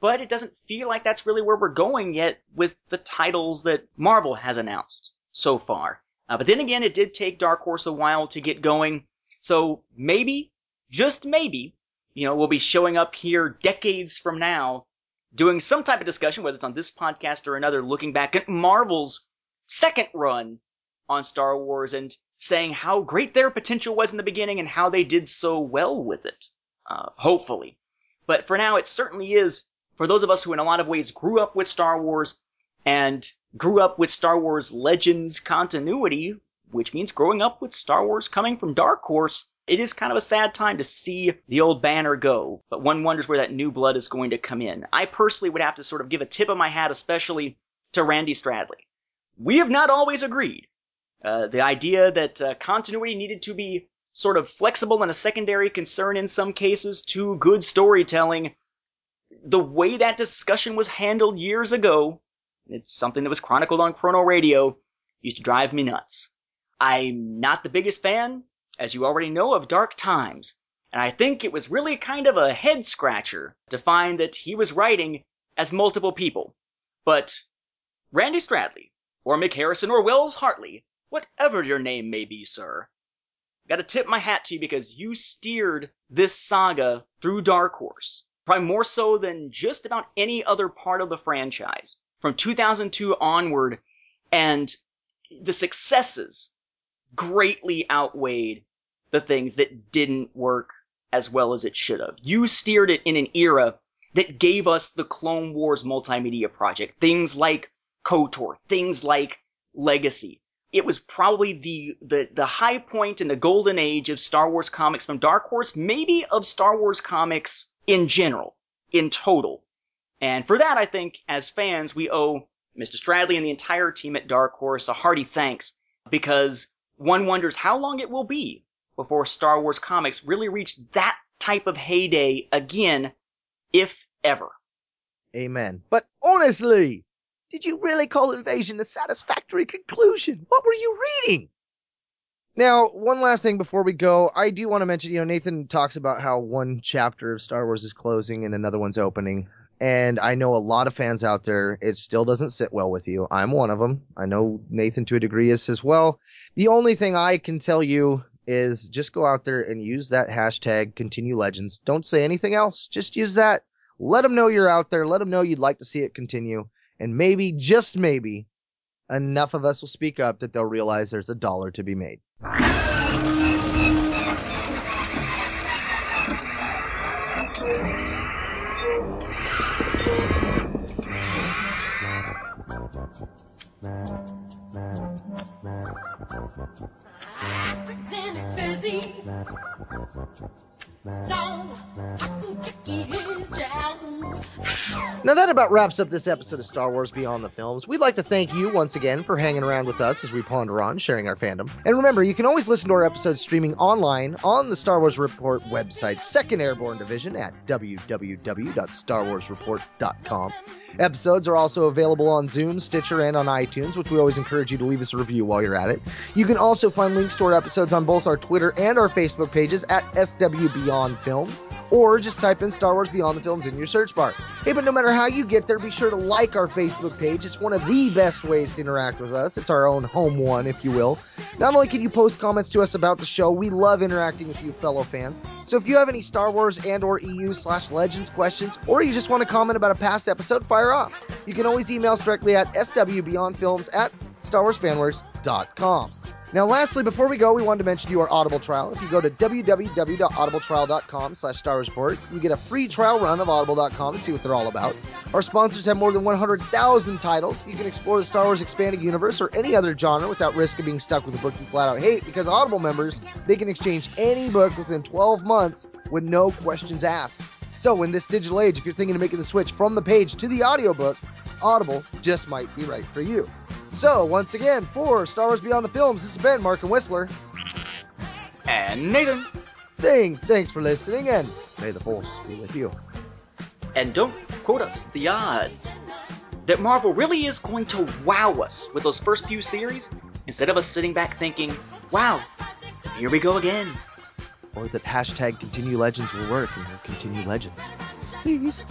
but it doesn't feel like that's really where we're going yet with the titles that Marvel has announced so far. Uh, but then again, it did take Dark Horse a while to get going. So maybe, just maybe, you know, we'll be showing up here decades from now doing some type of discussion, whether it's on this podcast or another, looking back at Marvel's second run on Star Wars and saying how great their potential was in the beginning and how they did so well with it. Uh, hopefully. But for now, it certainly is, for those of us who in a lot of ways grew up with Star Wars and grew up with Star Wars Legends continuity, which means growing up with Star Wars coming from Dark Horse, it is kind of a sad time to see the old banner go, but one wonders where that new blood is going to come in. I personally would have to sort of give a tip of my hat, especially to Randy Stradley. We have not always agreed, uh, the idea that uh, continuity needed to be sort of flexible and a secondary concern in some cases to good storytelling. The way that discussion was handled years ago, it's something that was chronicled on Chrono Radio, used to drive me nuts. I'm not the biggest fan, as you already know, of Dark Times, and I think it was really kind of a head scratcher to find that he was writing as multiple people. But Randy Stradley, or Mick Harrison, or Welles Hartley whatever your name may be, sir. Gotta tip my hat to you because you steered this saga through Dark Horse, probably more so than just about any other part of the franchise from 2002 onward, and the successes greatly outweighed the things that didn't work as well as it should have. You steered it in an era that gave us the Clone Wars multimedia project, things like KOTOR, things like Legacy, it was probably the, the, the high point in the golden age of Star Wars comics from Dark Horse, maybe of Star Wars comics in general, in total. And for that, I think, as fans, we owe Mr. Stradley and the entire team at Dark Horse a hearty thanks because one wonders how long it will be before Star Wars comics really reach that type of heyday again, if ever. Amen. But honestly, did you really call Invasion a satisfactory conclusion? What were you reading? Now, one last thing before we go, I do want to mention, you know, Nathan talks about how one chapter of Star Wars is closing and another one's opening. And I know a lot of fans out there, it still doesn't sit well with you. I'm one of them. I know Nathan to a degree is as well. The only thing I can tell you is just go out there and use that hashtag continue legends. Don't say anything else. Just use that. Let them know you're out there. Let them know you'd like to see it continue. And maybe, just maybe, enough of us will speak up that they'll realize there's a dollar to be made. Now that about wraps up this episode of Star Wars Beyond the Films. We'd like to thank you once again for hanging around with us as we ponder on sharing our fandom. And remember, you can always listen to our episodes streaming online on the Star Wars Report website, Second Airborne Division at www.starwarsreport.com. Episodes are also available on Zune, Stitcher, and on iTunes, which we always encourage you to leave us a review while you're at it. You can also find links to our episodes on both our Twitter and our Facebook pages at SW Beyond Films or just type in Star Wars Beyond the Films in your search bar. Hey, but no matter how you get there, be sure to like our Facebook page. It's one of the best ways to interact with us. It's our own home one, if you will. Not only can you post comments to us about the show, we love interacting with you fellow fans. So if you have any Star Wars and or EU slash Legends questions, or you just want to comment about a past episode, fire off. You can always email us directly at swbeyondfilms at starwarsfanworks.com. Now, lastly, before we go, we wanted to mention you our Audible trial. If you go to www.audibletrial.com slash Star Report, you get a free trial run of audible.com to see what they're all about. Our sponsors have more than 100,000 titles. You can explore the Star Wars expanded universe or any other genre without risk of being stuck with a book you flat out hate because Audible members, they can exchange any book within 12 months with no questions asked. So, in this digital age, if you're thinking of making the switch from the page to the audiobook, Audible just might be right for you. So, once again, for Star Wars Beyond the Films, this has been Mark and Whistler And Nathan. saying thanks for listening and may the Force be with you. And don't quote us the odds that Marvel really is going to wow us with those first few series instead of us sitting back thinking, wow, here we go again. Or that hashtag continue legends will work and we'll continue legends. Please.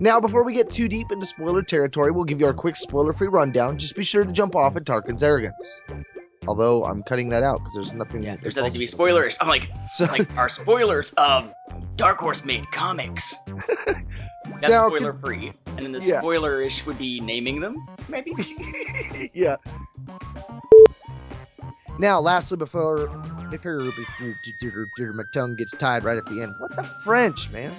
Now, before we get too deep into spoiler territory, we'll give you our quick spoiler free rundown. Just be sure to jump off at Tarkin's arrogance. Although I'm cutting that out because there's nothing. Yeah, there's nothing to be spoilers. I'm like, So, like our spoilers of Dark Horse made comics. *laughs* That's Now, spoiler free. And then the Yeah. spoiler ish would be naming them, maybe? *laughs* yeah. Now, lastly, before before, before my tongue gets tied right at the end, what the French, man?